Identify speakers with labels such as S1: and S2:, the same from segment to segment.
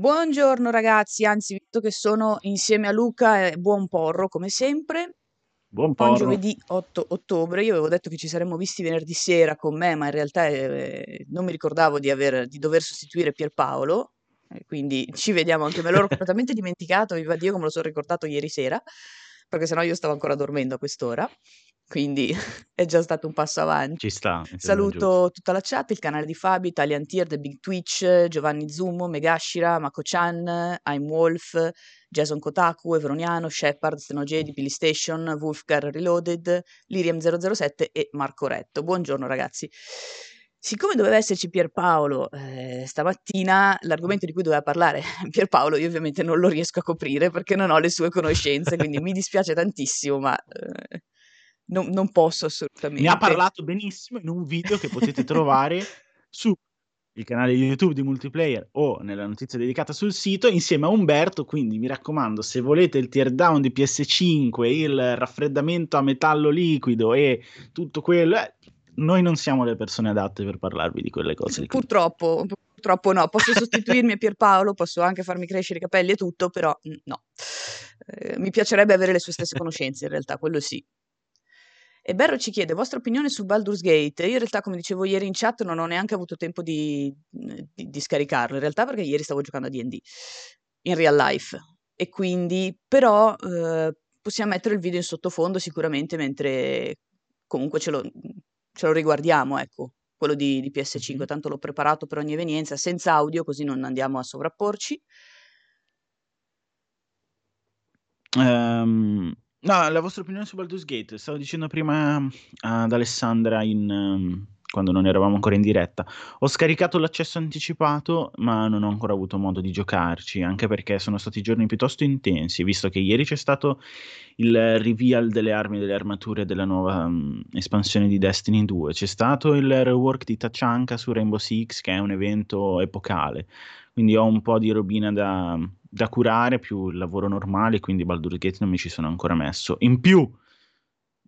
S1: Buongiorno ragazzi, anzi visto che sono insieme a Luca, eh, buon porro come sempre.
S2: Buon
S1: Buon
S2: porro.
S1: giovedì 8 ottobre, io avevo detto che ci saremmo visti venerdì sera con me, ma in realtà eh, non mi ricordavo di, aver- di dover sostituire Pierpaolo, eh, quindi ci vediamo anche me. L'ho completamente dimenticato, viva Dio, come lo sono ricordato ieri sera, perché sennò io stavo ancora dormendo a quest'ora, quindi è già stato un passo avanti.
S2: Ci sta.
S1: Saluto tutta la chat, il canale di Fabio, Italian Tier, The Big Twitch, Giovanni Zumo, Megashira, Mako-chan, I'm Wolf, Jason Kotaku, Evroniano, Shepard, Stenogedi, Station, Wolfgar Reloaded, Liriam007 e Marco Retto. Buongiorno ragazzi. Siccome doveva esserci Pierpaolo eh, stamattina, l'argomento di cui doveva parlare Pierpaolo io ovviamente non lo riesco a coprire perché non ho le sue conoscenze, quindi mi dispiace tantissimo, ma eh, non, non posso assolutamente.
S2: Ne ha parlato benissimo in un video che potete trovare su il canale YouTube di Multiplayer o nella notizia dedicata sul sito insieme a Umberto, quindi mi raccomando, se volete il teardown di PS5, il raffreddamento a metallo liquido e tutto quello, eh, noi non siamo le persone adatte per parlarvi di quelle cose.
S1: Purtroppo, purtroppo no, posso sostituirmi a Pierpaolo, posso anche farmi crescere i capelli e tutto, però mm, no. Eh, mi piacerebbe avere le sue stesse conoscenze, in realtà, quello sì. E Berro ci chiede vostra opinione su Baldur's Gate. Io in realtà, come dicevo ieri in chat, non ho neanche avuto tempo di, di, di scaricarlo, in realtà perché ieri stavo giocando a D&D, in real life. E quindi, però, eh, possiamo mettere il video in sottofondo sicuramente mentre comunque ce lo, ce lo riguardiamo, ecco, quello di, di PS5, tanto l'ho preparato per ogni evenienza, senza audio, così non andiamo a sovrapporci.
S2: Um, no, la vostra opinione su Baldur's Gate, stavo dicendo prima ad Alessandra in, um, quando non eravamo ancora in diretta, ho scaricato l'accesso anticipato ma non ho ancora avuto modo di giocarci, anche perché sono stati giorni piuttosto intensi, visto che ieri c'è stato il reveal delle armi e delle armature della nuova um, espansione di Destiny 2, c'è stato il rework di Tachanka su Rainbow Six che è un evento epocale, quindi ho un po' di robina da, da curare più il lavoro normale, quindi Baldur's Gate non mi ci sono ancora messo. In più,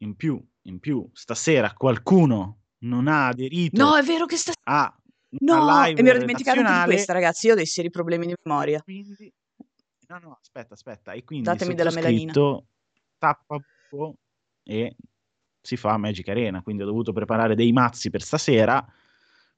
S2: in più, in più, stasera qualcuno non ha aderito
S1: No, è vero che sta...
S2: a
S1: No, e mi ero dimenticato di questa, ragazzi. Io ho dei seri problemi di memoria.
S2: quindi no no aspetta aspetta e quindi
S1: Datemi della melanina.
S2: tappa e si fa Magic Arena quindi ho dovuto preparare dei mazzi per stasera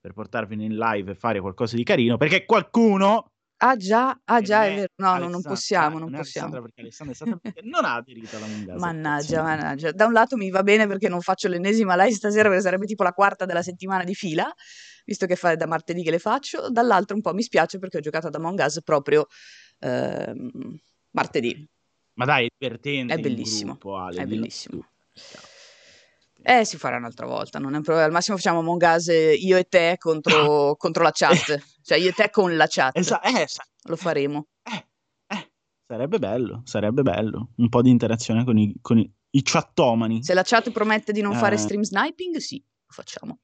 S2: per portarvene in live e fare qualcosa di carino perché qualcuno
S1: Ah già, ah già, è vero. No, no, non
S2: Alessandra,
S1: possiamo, non
S2: non è
S1: possiamo.
S2: Alessandra perché Alessandra è stata perché non ha aderito alla Us,
S1: Mannaggia,
S2: attenzione.
S1: mannaggia. Da un lato mi va bene perché non faccio l'ennesima live stasera, perché sarebbe tipo la quarta della settimana di fila, visto che fa da martedì che le faccio. Dall'altro un po' mi spiace perché ho giocato ad Among Us proprio ehm, martedì.
S2: Ma dai, è divertente
S1: È
S2: in
S1: bellissimo,
S2: gruppo, Ale,
S1: è
S2: dillo
S1: bellissimo.
S2: tu.
S1: Eh, si farà un'altra volta, non è un problema. Al massimo facciamo Among Us eh, io e te contro, contro la chat, cioè io e te con la chat.
S2: Esa- eh,
S1: Lo faremo.
S2: eh, eh, sarebbe bello, sarebbe bello. Un po' di interazione con i, con i, i chattomani.
S1: Se la chat promette di non fare
S2: Eh.
S1: stream sniping, sì, lo facciamo.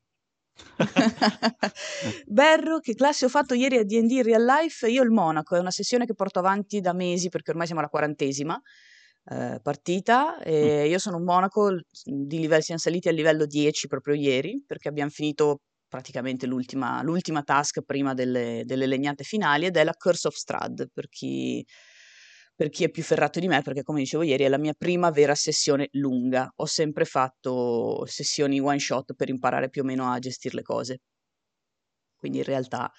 S1: Berro, che classe ho fatto ieri a D&D in real life? Io il Monaco, è una sessione che porto avanti da mesi perché ormai siamo alla quarantesima eh, partita e io sono un Monaco di livello, siamo saliti al livello 10 proprio ieri perché abbiamo finito praticamente l'ultima, l'ultima task prima delle, delle legnate finali ed è la Curse of Strahd per chi, per chi è più ferrato di me perché come dicevo ieri è la mia prima vera sessione lunga. Ho sempre fatto sessioni one shot per imparare più o meno a gestire le cose. Quindi in realtà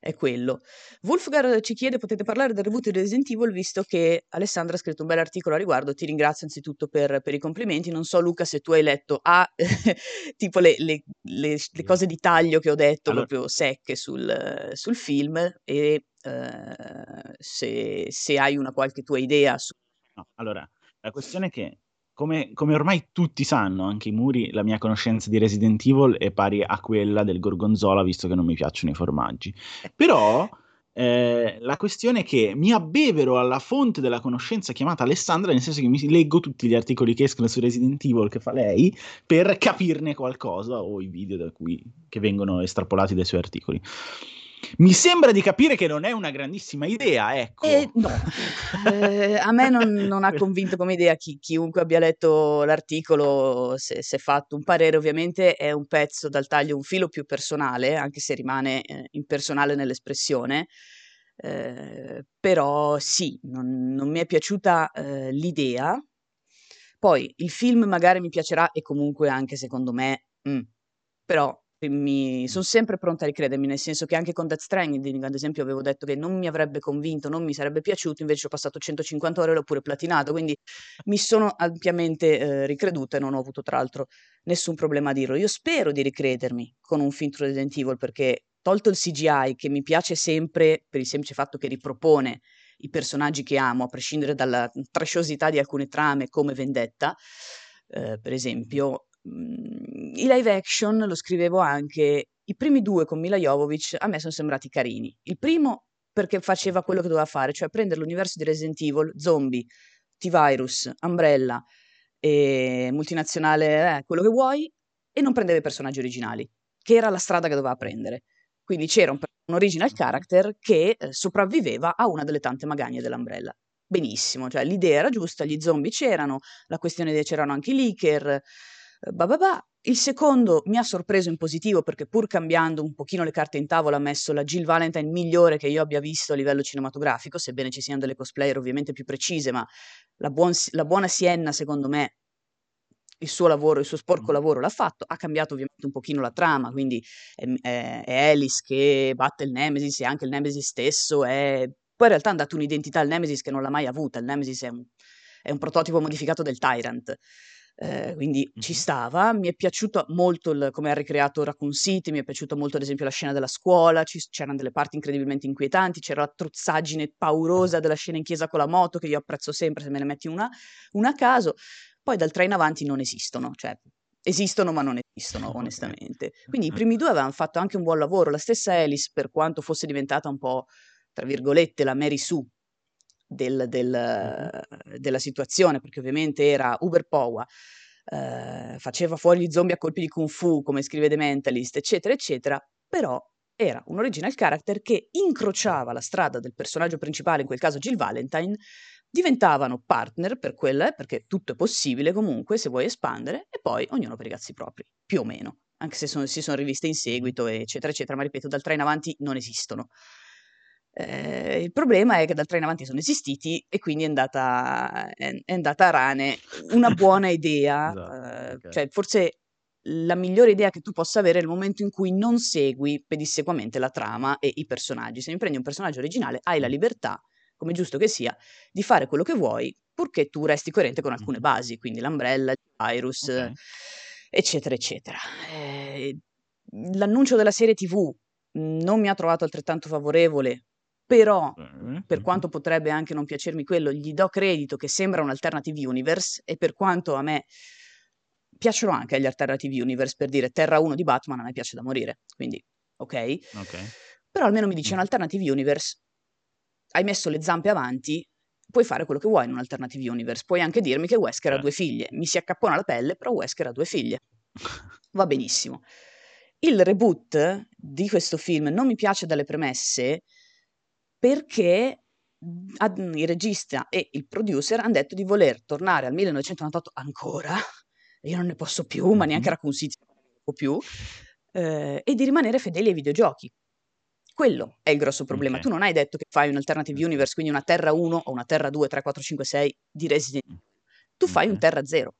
S1: è quello. Wolfgar ci chiede, potete parlare del reboot di Resident Evil, visto che Alessandra ha scritto un bel articolo a riguardo. Ti ringrazio anzitutto per, per i complimenti. Non so, Luca, se tu hai letto A, tipo le, le- le- le cose di taglio che ho detto,
S2: Allora-
S1: proprio secche sul, sul film, e eh, se, se hai una qualche tua idea su...
S2: No, allora, la questione è che, come, come ormai tutti sanno, anche i muri, la mia conoscenza di Resident Evil è pari a quella del gorgonzola, visto che non mi piacciono i formaggi. Però eh, la questione è che mi abbevero alla fonte della conoscenza chiamata Alessandra, nel senso che mi leggo tutti gli articoli che escono su Resident Evil che fa lei per capirne qualcosa o i video da cui, che vengono estrapolati dai suoi articoli. Mi sembra di capire che non è una grandissima idea, ecco.
S1: Eh, no, Eh, a me non, non ha convinto come idea chi- chiunque abbia letto l'articolo, se è fatto un parere, ovviamente è un pezzo dal taglio un filo più personale, anche se rimane eh, impersonale nell'espressione, Eh, però sì, non, non, mi è piaciuta eh, l'idea. Poi il film magari mi piacerà e comunque anche secondo me, mm, però mi sono sempre pronta a ricredermi, nel senso che anche con Death Stranding, ad esempio, avevo detto che non mi avrebbe convinto, non mi sarebbe piaciuto, invece ho passato 150 ore e l'ho pure platinato, quindi mi sono ampiamente eh, ricreduta e non ho avuto tra l'altro nessun problema a dirlo. Io spero di ricredermi con un film Resident Evil perché tolto il CGI che mi piace sempre per il semplice fatto che ripropone i personaggi che amo, a prescindere dalla trasciosità di alcune trame come Vendetta, eh, per esempio, i live action, lo scrivevo anche, i primi due con Mila Jovovich a me sono sembrati carini. Il primo perché faceva quello che doveva fare, cioè prendere l'universo di Resident Evil, zombie, T-Virus, Umbrella, multinazionale, eh, quello che vuoi, e non prendeva i personaggi originali, che era la strada che doveva prendere. Quindi c'era un, un original character che eh, sopravviveva a una delle tante magagne dell'Umbrella. Benissimo, cioè l'idea era giusta, gli zombie c'erano, la questione c'erano anche i leaker, eh, bah bah bah. Il secondo mi ha sorpreso in positivo perché pur cambiando un pochino le carte in tavola ha messo la Jill Valentine migliore che io abbia visto a livello cinematografico, sebbene ci siano delle cosplayer ovviamente più precise, ma la, buon, la buona Sienna secondo me il suo lavoro, il suo sporco lavoro l'ha fatto, ha cambiato ovviamente un pochino la trama, quindi è, è, è Alice che batte il Nemesis e anche il Nemesis stesso è... Poi in realtà ha dato un'identità al Nemesis che non l'ha mai avuta, il Nemesis è un, è un prototipo modificato del Tyrant. Eh, quindi ci stava, mi è piaciuto molto il, come ha ricreato Raccoon City, mi è piaciuto molto ad esempio la scena della scuola, ci, c'erano delle parti incredibilmente inquietanti, c'era la truzzaggine paurosa della scena in chiesa con la moto che io apprezzo sempre se me ne metti una, una a caso, poi dal 3 in avanti non esistono, cioè esistono ma non esistono onestamente. Quindi i primi due avevano fatto anche un buon lavoro, la stessa Alice per quanto fosse diventata un po' tra virgolette la Mary Sue del, del, della situazione, perché ovviamente era uber power, eh, faceva fuori gli zombie a colpi di kung fu, come scrive The Mentalist, eccetera, eccetera, però era un original character che incrociava la strada del personaggio principale, in quel caso Jill Valentine, diventavano partner per quella, perché tutto è possibile comunque se vuoi espandere, e poi ognuno per i cazzi propri, più o meno, anche se sono, si sono riviste in seguito, eccetera, eccetera, ma ripeto, dal 3 in avanti non esistono. Eh, il problema è che dal 3 in avanti sono esistiti e quindi è andata, è, è andata a rane una buona idea, esatto, eh, okay. cioè forse la migliore idea che tu possa avere è il momento in cui non segui pedissequamente la trama e i personaggi. Se mi prendi un personaggio originale hai la libertà come giusto che sia, di fare quello che vuoi, purché tu resti coerente con alcune basi, quindi l'Umbrella, il virus, okay. eccetera, eccetera. Eh, l'annuncio della serie TV non mi ha trovato altrettanto favorevole, però per quanto potrebbe anche non piacermi quello, gli do credito che sembra un alternative universe e per quanto a me piacciono anche gli alternative universe, per dire Terra 1 di Batman a me piace da morire, quindi ok. okay. Però almeno mi dice un alternative universe hai messo le zampe avanti, puoi fare quello che vuoi in un alternative universe. Puoi anche dirmi che Wesker ha due figlie. Mi si accappona la pelle, però Wesker ha due figlie. Va benissimo. Il reboot di questo film non mi piace dalle premesse perché il regista e il producer hanno detto di voler tornare al 1998 ancora, io non ne posso più, ma neanche Raccoon City non ne più, eh, e di rimanere fedeli ai videogiochi. Quello è il grosso problema. Okay. Tu non hai detto che fai un alternative universe, quindi una Terra 1 o una Terra 2, 3, 4, 5, 6 di Resident Evil. Tu fai okay. un Terra 0.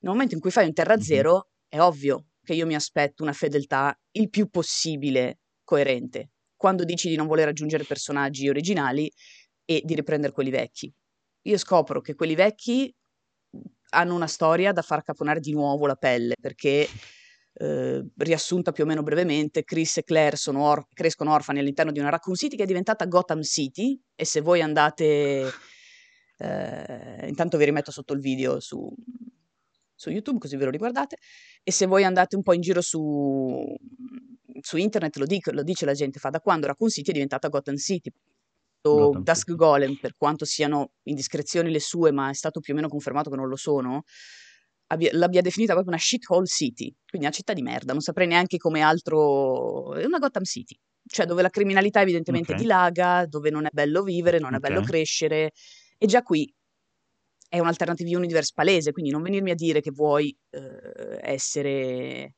S1: Nel momento in cui fai un Terra 0, mm-hmm. è ovvio che io mi aspetto una fedeltà il più possibile coerente. Quando dici di non voler aggiungere personaggi originali e di riprendere quelli vecchi. Io scopro che quelli vecchi hanno una storia da far caponare di nuovo la pelle, perché eh, riassunta più o meno brevemente, Chris e Claire or- crescono orfani all'interno di una Raccoon City che è diventata Gotham City e se voi andate, eh, intanto vi rimetto sotto il video su, su, YouTube così ve lo riguardate, e se voi andate un po' in giro su, su internet lo, dico, lo, dice la gente, fa da quando Raccoon City è diventata Gotham City. Gotham Dusk City. Golem, per quanto siano indiscrezioni le sue, ma è stato più o meno confermato che non lo sono, abbia, l'abbia definita proprio una shithole city, quindi una città di merda, non saprei neanche come altro, è una Gotham City, cioè dove la criminalità evidentemente okay. dilaga, dove non è bello vivere, non è okay. bello crescere, e già qui è un'alternativa universe palese, quindi non venirmi a dire che vuoi eh, essere...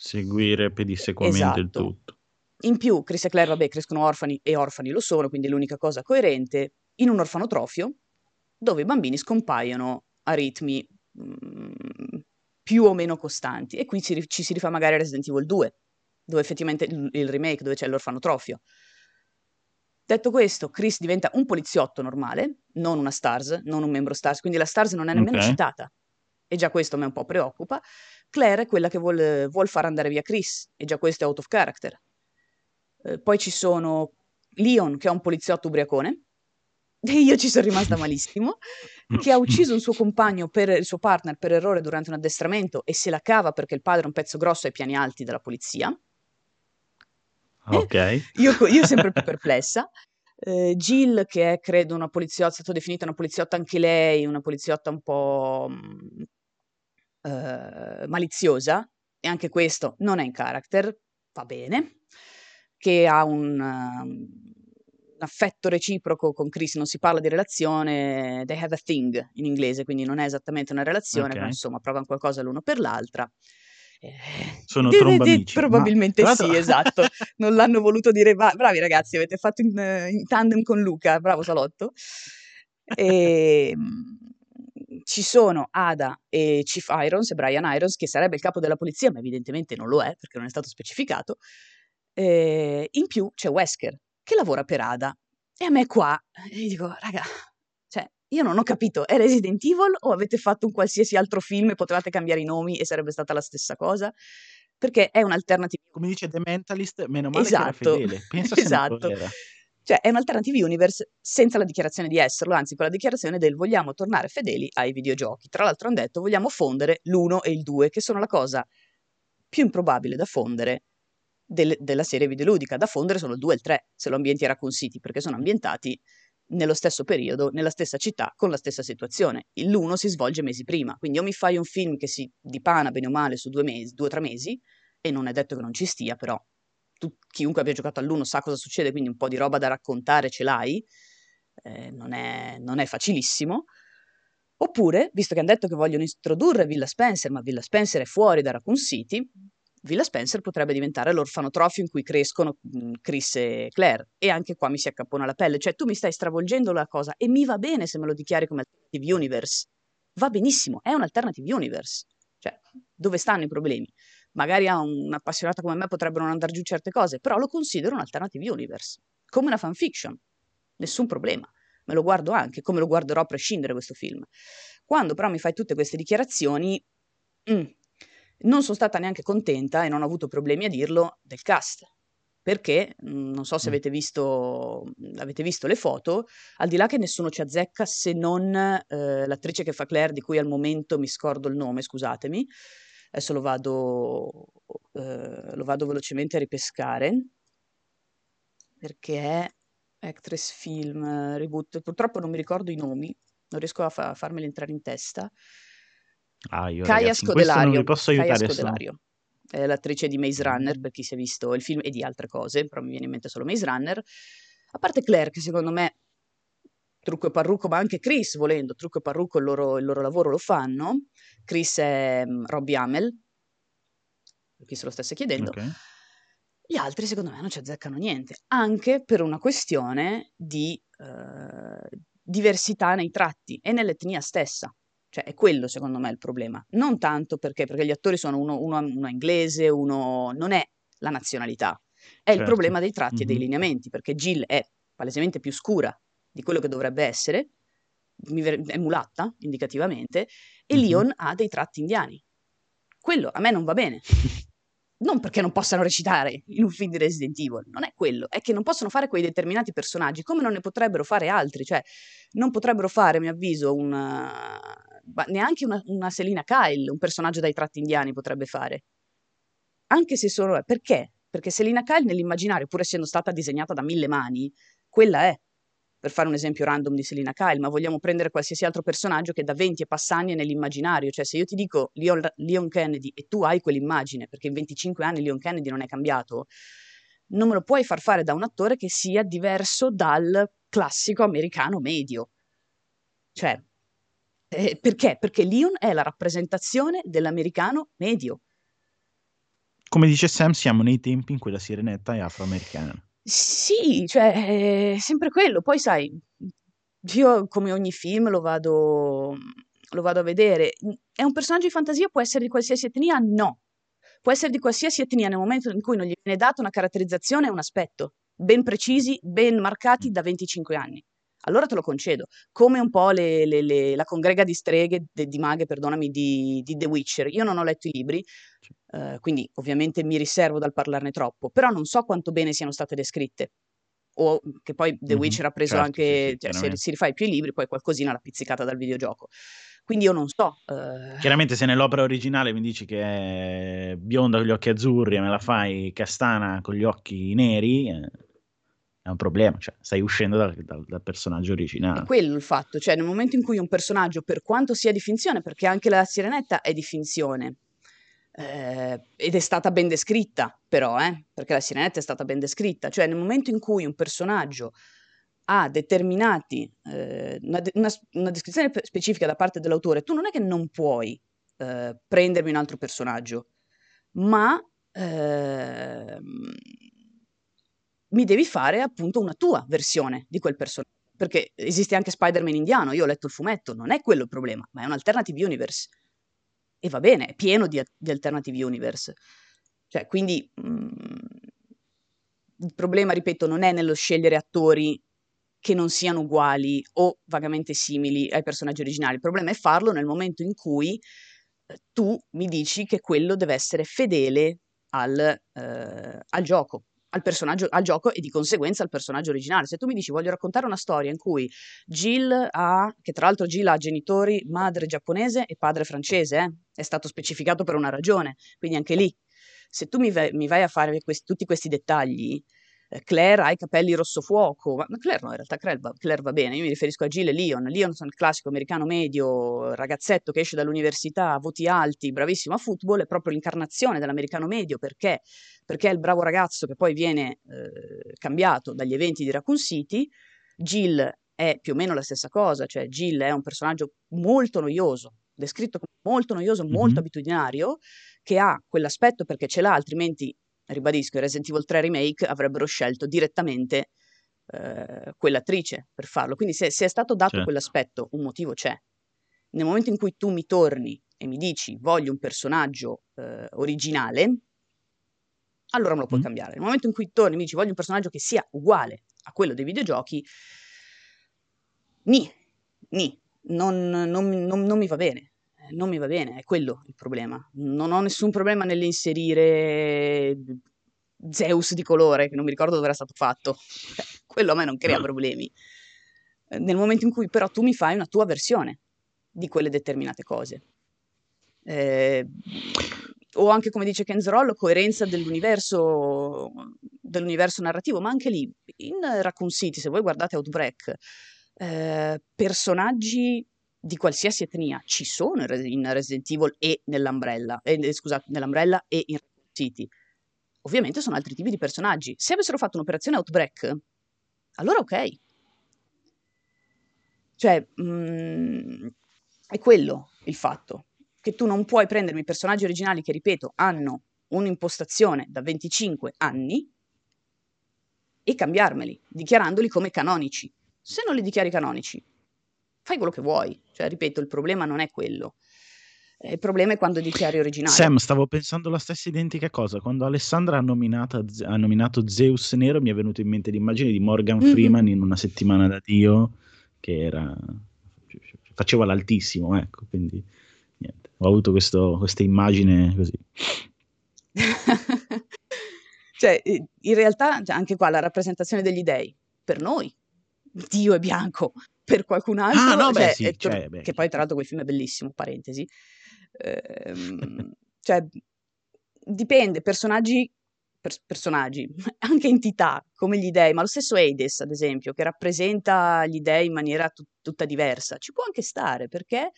S2: Seguire pedissequamente esatto. il tutto.
S1: In più, Chris e Claire, vabbè, crescono orfani e orfani lo sono, quindi è l'unica cosa coerente, in un orfanotrofio dove i bambini scompaiono a ritmi mm, più o meno costanti. E qui ci, ci, si rifà magari a Resident Evil 2, dove effettivamente il, il remake, dove c'è l'orfanotrofio. Detto questo, Chris diventa un poliziotto normale, non una STARS, non un membro STARS, quindi la STARS non è nemmeno okay. citata. E già questo me un po' preoccupa. Claire è quella che vuole, vuol far andare via Chris, e già questo è out of character. Eh, poi ci sono Leon, che è un poliziotto ubriacone, e io ci sono rimasta malissimo, che ha ucciso un suo compagno, per, il suo partner, per errore durante un addestramento e se la cava perché il padre è un pezzo grosso ai piani alti della polizia.
S2: Ok. Eh,
S1: io, io sempre più perplessa. Eh, Jill, che è credo una poliziotta, è stata definita una poliziotta anche lei, una poliziotta un po' mh, eh, maliziosa, e anche questo non è in character, va bene che ha un, uh, un, affetto reciproco con Chris, non si parla di relazione, they have a thing in inglese, quindi non è esattamente una relazione, okay. però insomma provano qualcosa l'uno per l'altra.
S2: Eh, Sono tromba amici.
S1: Probabilmente ma... sì, esatto. Non l'hanno voluto dire, ma bravi ragazzi, avete fatto in, in tandem con Luca, bravo Salotto. E, ehm, ci sono Ada e Chief Irons, e Brian Irons, che sarebbe il capo della polizia, ma evidentemente non lo è perché non è stato specificato. Eh, in più c'è Wesker che lavora per Ada. E a me qua, gli dico, raga, cioè, io non ho capito, è Resident Evil o avete fatto un qualsiasi altro film e potevate cambiare i nomi e sarebbe stata la stessa cosa? Perché è un'alternativa.
S2: Come dice The Mentalist, meno male esatto. che era fedele. Pensa esatto.
S1: Cioè, è un'alternative universe senza la dichiarazione di esserlo, anzi con la dichiarazione del vogliamo tornare fedeli ai videogiochi. Tra l'altro hanno detto vogliamo fondere l'1 e il 2, che sono la cosa più improbabile da fondere del, della serie videoludica. Da fondere sono il 2 e il 3, se lo ambienti a Raccoon City, perché sono ambientati nello stesso periodo, nella stessa città, con la stessa situazione. L'1 si svolge mesi prima, quindi o mi fai un film che si dipana bene o male su due o tre mesi, e non è detto che non ci stia, però tu, chiunque abbia giocato all'1 sa cosa succede, quindi un po' di roba da raccontare ce l'hai, eh, non, è, non è facilissimo. Oppure, visto che hanno detto che vogliono introdurre Villa Spencer, ma Villa Spencer è fuori da Raccoon City, Villa Spencer potrebbe diventare l'orfanotrofio in cui crescono mhmm, Chris e Claire. E anche qua mi si accappona la pelle. Cioè, tu mi stai stravolgendo la cosa e mi va bene se me lo dichiari come alternative universe. Va benissimo, è un alternative universe. Cioè, dove stanno i problemi? Magari a un'appassionata come me potrebbero non andare giù certe cose, però lo considero un alternative universe. Come una fanfiction. Nessun problema. Me lo guardo anche, come lo guarderò a prescindere questo film. Quando però mi fai tutte queste dichiarazioni, mm, non sono stata neanche contenta, e non ho avuto problemi a dirlo, del cast. Perché, mhmm, non so se avete visto, avete visto le foto, al di là che nessuno ci azzecca se non eh, l'attrice che fa Claire, di cui al momento mi scordo il nome, scusatemi, adesso lo vado, eh, lo vado velocemente a ripescare, perché è actress film, reboot, purtroppo non mi ricordo i nomi, non riesco a, fa- farmeli entrare in testa.
S2: Ah, io Kaya ragazzi, Scodelario. non posso aiutare. Kaya Scodelario.
S1: È l'attrice di Maze Runner, per chi si è visto il film, e di altre cose, però mi viene in mente solo Maze Runner. A parte Claire, che secondo me trucco e parrucco, ma anche Chris, volendo, trucco e parrucco il loro, il loro lavoro lo fanno. Chris è um, Robbie Hamel, per chi se lo stesse chiedendo. Okay. Gli altri, secondo me, non ci azzeccano niente, anche per una questione di uh, diversità nei tratti e nell'etnia stessa. Cioè, è quello secondo me il problema. Non tanto perché, perché gli attori sono uno, uno, uno inglese, uno... non è la nazionalità, è certo. il problema dei tratti mm-hmm. e dei lineamenti, perché Jill è palesemente più scura di quello che dovrebbe essere, è mulatta indicativamente, e mm-hmm. Leon ha dei tratti indiani. Quello a me non va bene. non perché non possano recitare in un film di Resident Evil, non è quello, è che non possono fare quei determinati personaggi come non ne potrebbero fare altri, cioè non potrebbero fare, a mio avviso, una... neanche una, una Selina Kyle, un personaggio dai tratti indiani potrebbe fare. Anche se solo... Perché? Perché Selina Kyle nell'immaginario, pur essendo stata disegnata da mille mani, quella è per fare un esempio random di Selina Kyle, ma vogliamo prendere qualsiasi altro personaggio che da 20 e passanni è nell'immaginario, cioè se io ti dico Leon, Leon, Kennedy e tu hai quell'immagine, perché in 25 anni Leon Kennedy non è cambiato, non me lo puoi far fare da un attore che sia diverso dal classico americano medio. Cioè, eh, perché? Perché Leon è la rappresentazione dell'americano medio.
S2: Come dice Sam, siamo nei tempi in cui la sirenetta è afroamericana.
S1: Sì, cioè, è sempre quello. Poi sai, io come ogni film lo vado, lo vado a vedere. È un personaggio di fantasia, può essere di qualsiasi etnia? No. Può essere di qualsiasi etnia nel momento in cui non gli viene data una caratterizzazione e un aspetto ben precisi, ben marcati da 25 anni allora te lo concedo. Come un po' le, le, le, la congrega di streghe, de, di maghe, perdonami, di, di, The Witcher. Io non ho letto i libri, eh, quindi ovviamente mi riservo dal parlarne troppo, però non so quanto bene siano state descritte. O che poi The mm-hmm. Witcher ha preso certo, anche, sì, sì, cioè, se si rifà più i libri, poi qualcosina l'ha pizzicata dal videogioco. Quindi io non so.
S2: Uh... Chiaramente se nell'opera originale mi dici che è bionda con gli occhi azzurri e me la fai castana con gli occhi neri... Eh è un problema, cioè stai uscendo dal, dal, dal, personaggio originale.
S1: È quello il fatto, cioè nel momento in cui un personaggio, per quanto sia di finzione, perché anche la Sirenetta è di finzione, eh, ed è stata ben descritta però, eh, perché la Sirenetta è stata ben descritta, cioè nel momento in cui un personaggio ha determinati, eh, una, una, una, descrizione specifica da parte dell'autore, tu non è che non puoi eh, prendermi un altro personaggio, ma ehm, mi devi fare appunto una tua versione di quel personaggio. Perché esiste anche Spider-Man indiano, io ho letto il fumetto, non è quello il problema, ma è un alternative universe. E va bene, è pieno di, di alternative universe. Cioè, quindi mh, mm, il problema, ripeto, non è nello scegliere attori che non siano uguali o vagamente simili ai personaggi originali. Il problema è farlo nel momento in cui eh, tu mi dici che quello deve essere fedele al, eh, al gioco al personaggio, al gioco e di conseguenza al personaggio originale. Se tu mi dici voglio raccontare una storia in cui Jill ha, che tra l'altro Jill ha genitori, madre giapponese e padre francese, eh? è stato specificato per una ragione, quindi anche lì, se tu mi, vai, mi vai a fare questi, tutti questi dettagli, eh, Claire ha i capelli rosso fuoco, ma Claire no, in realtà Claire va, Claire va, bene, io mi riferisco a Jill e Leon, Leon sono il classico americano medio, ragazzetto che esce dall'università, voti alti, bravissimo a football, è proprio l'incarnazione dell'americano medio perché, perché è il bravo ragazzo che poi viene eh, cambiato dagli eventi di Raccoon City, Jill è più o meno la stessa cosa, cioè Jill è un personaggio molto noioso, descritto come molto noioso, molto mm-hmm. abitudinario, che ha quell'aspetto perché ce l'ha, altrimenti ribadisco, i Resident Evil 3 Remake avrebbero scelto direttamente eh, quell'attrice per farlo. Quindi se, se è stato dato certo. quell'aspetto, un motivo c'è. Nel momento in cui tu mi torni e mi dici voglio un personaggio eh, originale, allora me lo puoi mm. cambiare. Nel momento in cui torni e mi dici voglio un personaggio che sia uguale a quello dei videogiochi, ni, ni, non, non, non, non mi va bene non mi va bene, è quello il problema. Non ho nessun problema nell'inserire Zeus di colore, che non mi ricordo dove era stato fatto. quello a me non crea problemi. Nel momento in cui però tu mi fai una tua versione di quelle determinate cose. Eh, o anche come dice Kenzroll, coerenza dell'universo, dell'universo narrativo, ma anche lì in Raccoon City, se voi guardate Outbreak, eh, personaggi di qualsiasi etnia ci sono in Resident Evil e nell'Umbrella, eh, scusate, nell'Umbrella e in City. Ovviamente sono altri tipi di personaggi. Se avessero fatto un'operazione Outbreak, allora ok. Cioè, mh, mm, è quello il fatto, che tu non puoi prendermi personaggi originali che, ripeto, hanno un'impostazione da 25 anni e cambiarmeli, dichiarandoli come canonici. Se non li dichiari canonici, fai quello che vuoi. Cioè, ripeto, il problema non è quello. Eh, il problema è quando dichiari originale.
S2: Sam, stavo pensando la stessa identica cosa. Quando Alessandra ha, nominato, ha nominato Zeus Nero, mi è venuta in mente l'immagine di Morgan mm-hmm. Freeman in una settimana da Dio, che era faceva l'altissimo, ecco, quindi niente. Ho avuto questo, questa immagine così.
S1: cioè, in realtà, cioè, anche qua la rappresentazione degli dei, per noi, Dio è bianco, per qualcun altro, ah, no, cioè, beh, sì, cioè, beh, che poi tra l'altro quel film è bellissimo, parentesi, ehm, cioè dipende, personaggi, per, personaggi, anche entità come gli dei, ma lo stesso Hades ad esempio, che rappresenta gli dei in maniera tut, tutta diversa, ci può anche stare perché,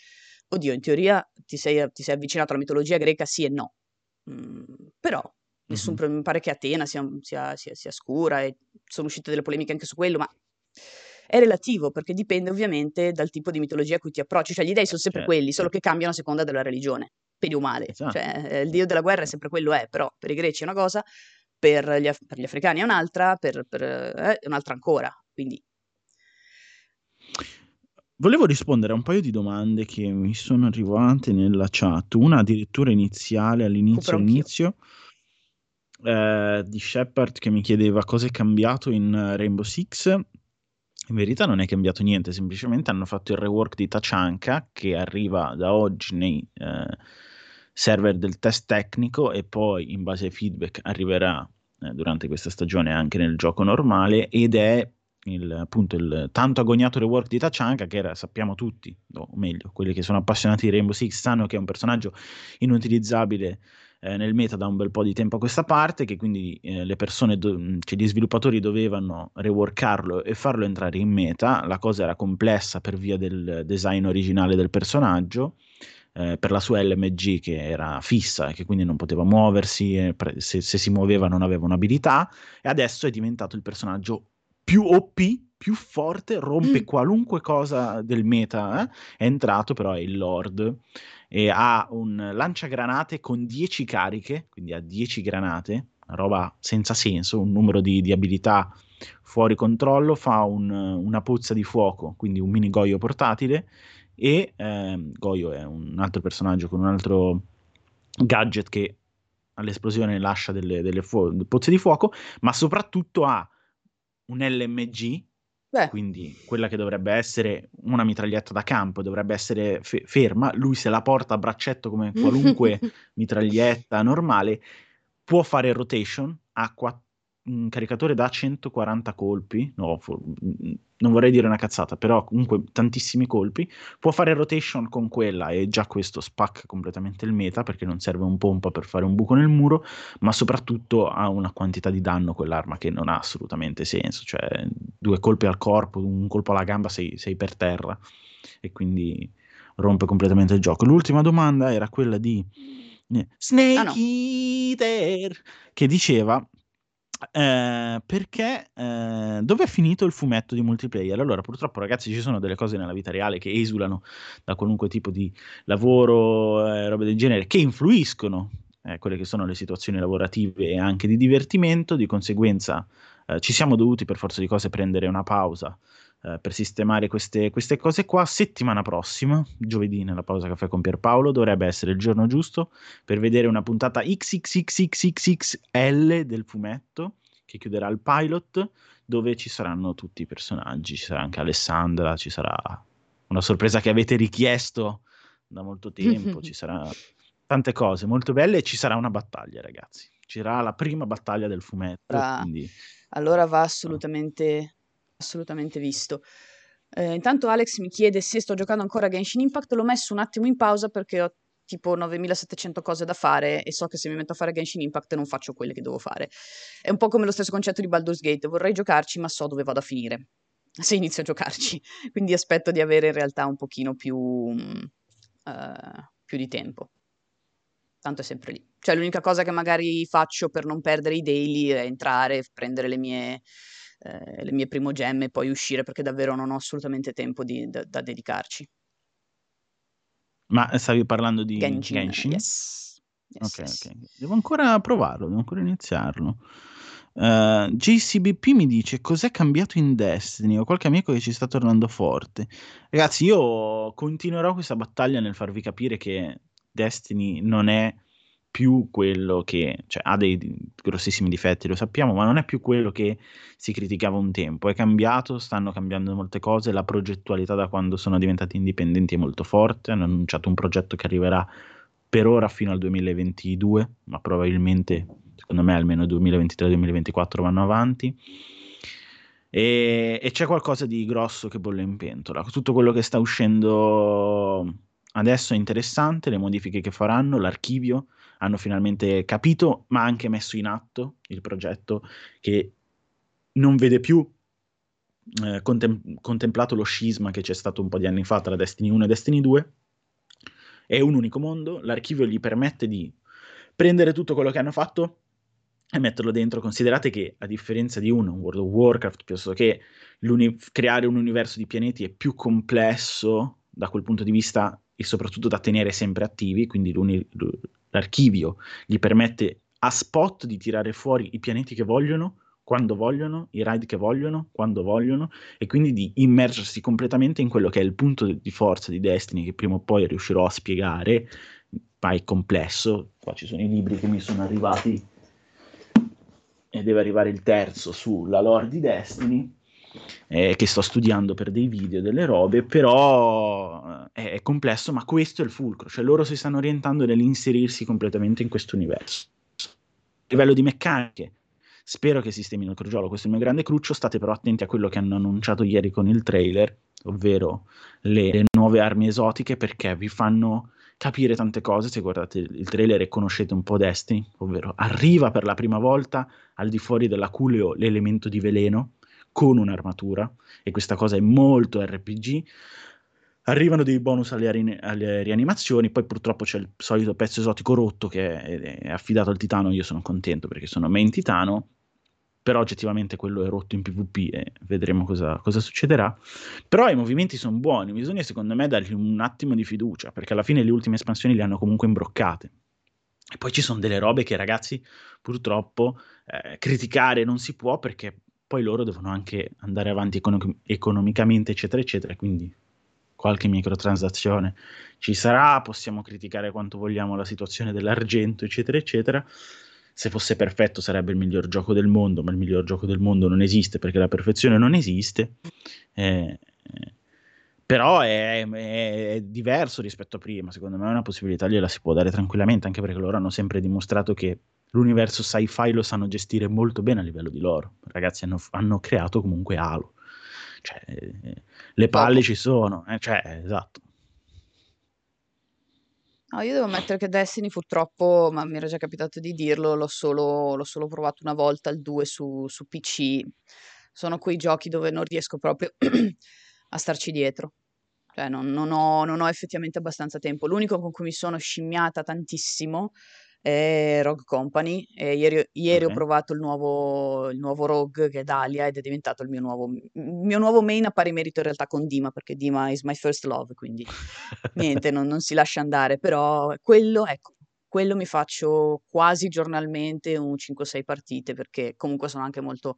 S1: oddio, in teoria ti sei, ti sei avvicinato alla mitologia greca sì e no, mm, però nessun mm-hmm. mi pare che Atena sia, sia, sia, sia scura e sono uscite delle polemiche anche su quello, ma è relativo perché dipende ovviamente dal tipo di mitologia a cui ti approcci, cioè gli dei sono sempre
S2: Certo,
S1: quelli, solo
S2: certo.
S1: che cambiano a seconda della religione, bene o male,
S2: Esatto,
S1: cioè eh, il dio della guerra è sempre quello è, però per i greci è una cosa, per gli, af- per gli africani è un'altra, per, per, eh, è un'altra ancora, quindi.
S2: Volevo rispondere a un paio di domande che mi sono arrivate nella chat, una addirittura iniziale, all'inizio, all'inizio, eh, di Shepard che mi chiedeva cosa è cambiato in Rainbow Six. In verità non è cambiato niente, semplicemente hanno fatto il rework di Tachanka che arriva da oggi nei eh, server del test tecnico e poi in base ai feedback arriverà eh, durante questa stagione anche nel gioco normale ed è il, appunto il tanto agognato rework di Tachanka che era, sappiamo tutti, o meglio, quelli che sono appassionati di Rainbow Six sanno che è un personaggio inutilizzabile eh, nel meta da un bel po' di tempo a questa parte, che quindi eh, le persone, do- cioè gli sviluppatori dovevano reworkarlo e farlo entrare in meta. La cosa era complessa per via del design originale del personaggio. Eh, per la sua LMG che era fissa e che quindi non poteva muoversi, pre- se, se si muoveva non aveva un'abilità, e adesso è diventato il personaggio più OP, più forte, rompe
S1: Mm.
S2: qualunque cosa del meta, eh? è entrato però è il Lord e ha un lanciagranate con 10 cariche, quindi ha 10 granate, una roba senza senso, un numero di, di abilità fuori controllo, fa un- una pozza di fuoco, quindi un mini Goyo portatile e ehm, Goyo è un altro personaggio con un altro gadget che all'esplosione lascia delle, delle fu- pozze di fuoco, ma soprattutto ha un LMG,
S1: Beh,
S2: quindi quella che dovrebbe essere una mitraglietta da campo, dovrebbe essere fe- ferma, lui se la porta a braccetto come qualunque mitraglietta normale, può fare rotation, ha qua- un caricatore da 140 colpi, no, for- non vorrei dire una cazzata, però comunque tantissimi colpi, può fare rotation con quella e già questo spacca completamente il meta perché non serve un pompa per fare un buco nel muro, ma soprattutto ha una quantità di danno quell'arma che non ha assolutamente senso, cioè due colpi al corpo, un colpo alla gamba sei, sei per terra e quindi rompe completamente il gioco. L'ultima domanda era quella di eh, Snake
S1: Ah, no.
S2: Eater che diceva eh, perché eh, dove è finito il fumetto di multiplayer? Allora, purtroppo, ragazzi, ci sono delle cose nella vita reale che esulano da qualunque tipo di lavoro, eh, robe del genere, che influiscono eh, quelle che sono le situazioni lavorative e anche di divertimento. Di conseguenza, eh, ci siamo dovuti per forza di cose prendere una pausa eh, per sistemare queste, queste cose qua. Settimana prossima, giovedì, nella pausa caffè con Pierpaolo, dovrebbe essere il giorno giusto per vedere una puntata XXXXXL del fumetto che chiuderà il pilot dove ci saranno tutti i personaggi, ci sarà anche Alessandra, ci sarà una sorpresa che avete richiesto da molto tempo, ci sarà tante cose molto belle e ci sarà una battaglia, ragazzi. Ci sarà la prima battaglia del fumetto, quindi
S1: allora va assolutamente, assolutamente visto. Eh, intanto Alex mi chiede se sto giocando ancora a Genshin Impact, l'ho messo un attimo in pausa perché ho tipo 9700 cose da fare e so che se mi metto a fare Genshin Impact non faccio quelle che devo fare. È un po' come lo stesso concetto di Baldur's Gate, vorrei giocarci ma so dove vado a finire se inizio a giocarci, quindi aspetto di avere in realtà un pochino più, eh, più di tempo. Tanto è sempre lì. Cioè l'unica cosa che magari faccio per non perdere i daily è entrare, prendere le mie, eh, le mie primogemme e poi uscire perché davvero non ho assolutamente tempo di- da, da dedicarci.
S2: ma stavi parlando di
S1: Genshin,
S2: Genshin?
S1: yes. Yes,
S2: Ok,
S1: yes.
S2: ok. Devo ancora provarlo, devo ancora iniziarlo. Eh, JCBP mi dice cos'è cambiato in Destiny. Ho qualche amico che ci sta tornando forte. Ragazzi, io continuerò questa battaglia nel farvi capire che Destiny non è più quello che, cioè ha dei grossissimi difetti, lo sappiamo, ma non è più quello che si criticava un tempo. È cambiato, stanno cambiando molte cose, la progettualità da quando sono diventati indipendenti è molto forte, hanno annunciato un progetto che arriverà per ora fino al 2022, ma probabilmente, secondo me, almeno 2023-2024 vanno avanti. E, e c'è qualcosa di grosso che bolle in pentola. Tutto quello che sta uscendo adesso è interessante, le modifiche che faranno, l'archivio, hanno finalmente capito, ma anche messo in atto il progetto che non vede più eh, contem- contemplato lo scisma che c'è stato un po' di anni fa tra Destiny 1 e Destiny 2 è un unico mondo, l'archivio gli permette di prendere tutto quello che hanno fatto e metterlo dentro. Considerate che a differenza di uno, un World of Warcraft, piuttosto che creare un universo di pianeti è più complesso da quel punto di vista e soprattutto da tenere sempre attivi, quindi l'archivio gli permette a spot di tirare fuori i pianeti che vogliono, quando vogliono, i raid che vogliono, quando vogliono, e quindi di immergersi completamente in quello che è il punto di forza di Destiny, che prima o poi riuscirò a spiegare, ma è complesso. Qua ci sono i libri che mi sono arrivati e deve arrivare il terzo sulla lore di Destiny eh, che sto studiando per dei video, delle robe, però eh, è complesso, ma questo è il fulcro, cioè loro si stanno orientando nell'inserirsi completamente in questo universo. A livello di meccaniche, spero che sistemino il crogiolo, questo è il mio grande cruccio, state però attenti a quello che hanno annunciato ieri con il trailer, ovvero le, le nuove armi esotiche, perché vi fanno capire tante cose se guardate il trailer e conoscete un po' Destiny, ovvero arriva per la prima volta al di fuori della culeo l'elemento di veleno, con un'armatura e questa cosa è molto RPG. Arrivano dei bonus alle, arine, alle, rianimazioni, poi purtroppo c'è il solito pezzo esotico rotto che è, è affidato al titano, io sono contento perché sono main titano, però oggettivamente quello è rotto in PvP e vedremo cosa, cosa succederà. Però i movimenti sono buoni, bisogna secondo me dargli un attimo di fiducia, perché alla fine le ultime espansioni le hanno comunque imbroccate. E poi ci sono delle robe che ragazzi purtroppo eh, criticare non si può perché poi loro devono anche andare avanti econo- economicamente, eccetera, eccetera, quindi qualche microtransazione ci sarà, possiamo criticare quanto vogliamo la situazione dell'argento, eccetera, eccetera. Se fosse perfetto sarebbe il miglior gioco del mondo, ma il miglior gioco del mondo non esiste perché la perfezione non esiste. Eh, eh, però è, è, è, diverso rispetto a prima, secondo me è una possibilità gliela si può dare tranquillamente, anche perché loro hanno sempre dimostrato che l'universo sci-fi lo sanno gestire molto bene a livello di loro. Ragazzi hanno, hanno creato comunque Halo. Cioè, eh, le palle ci sono, eh, cioè, esatto.
S1: No, io devo ammettere che Destiny purtroppo, ma mi era già capitato di dirlo, l'ho solo, l'ho solo provato una volta, il 2 su, su PC. Sono quei giochi dove non riesco proprio a starci dietro. Cioè, non, non, ho, non ho effettivamente abbastanza tempo. L'unico con cui mi sono scimmiata tantissimo è Rogue Company. E ieri, ieri okay. ho provato il nuovo, il nuovo, Rogue che è Dalia ed è diventato il mio nuovo, il mio nuovo main a pari merito in realtà con Dima perché Dima is my first love, quindi niente, non, non si lascia andare, però quello, ecco, quello mi faccio quasi giornalmente un 5-6 partite perché comunque sono anche molto,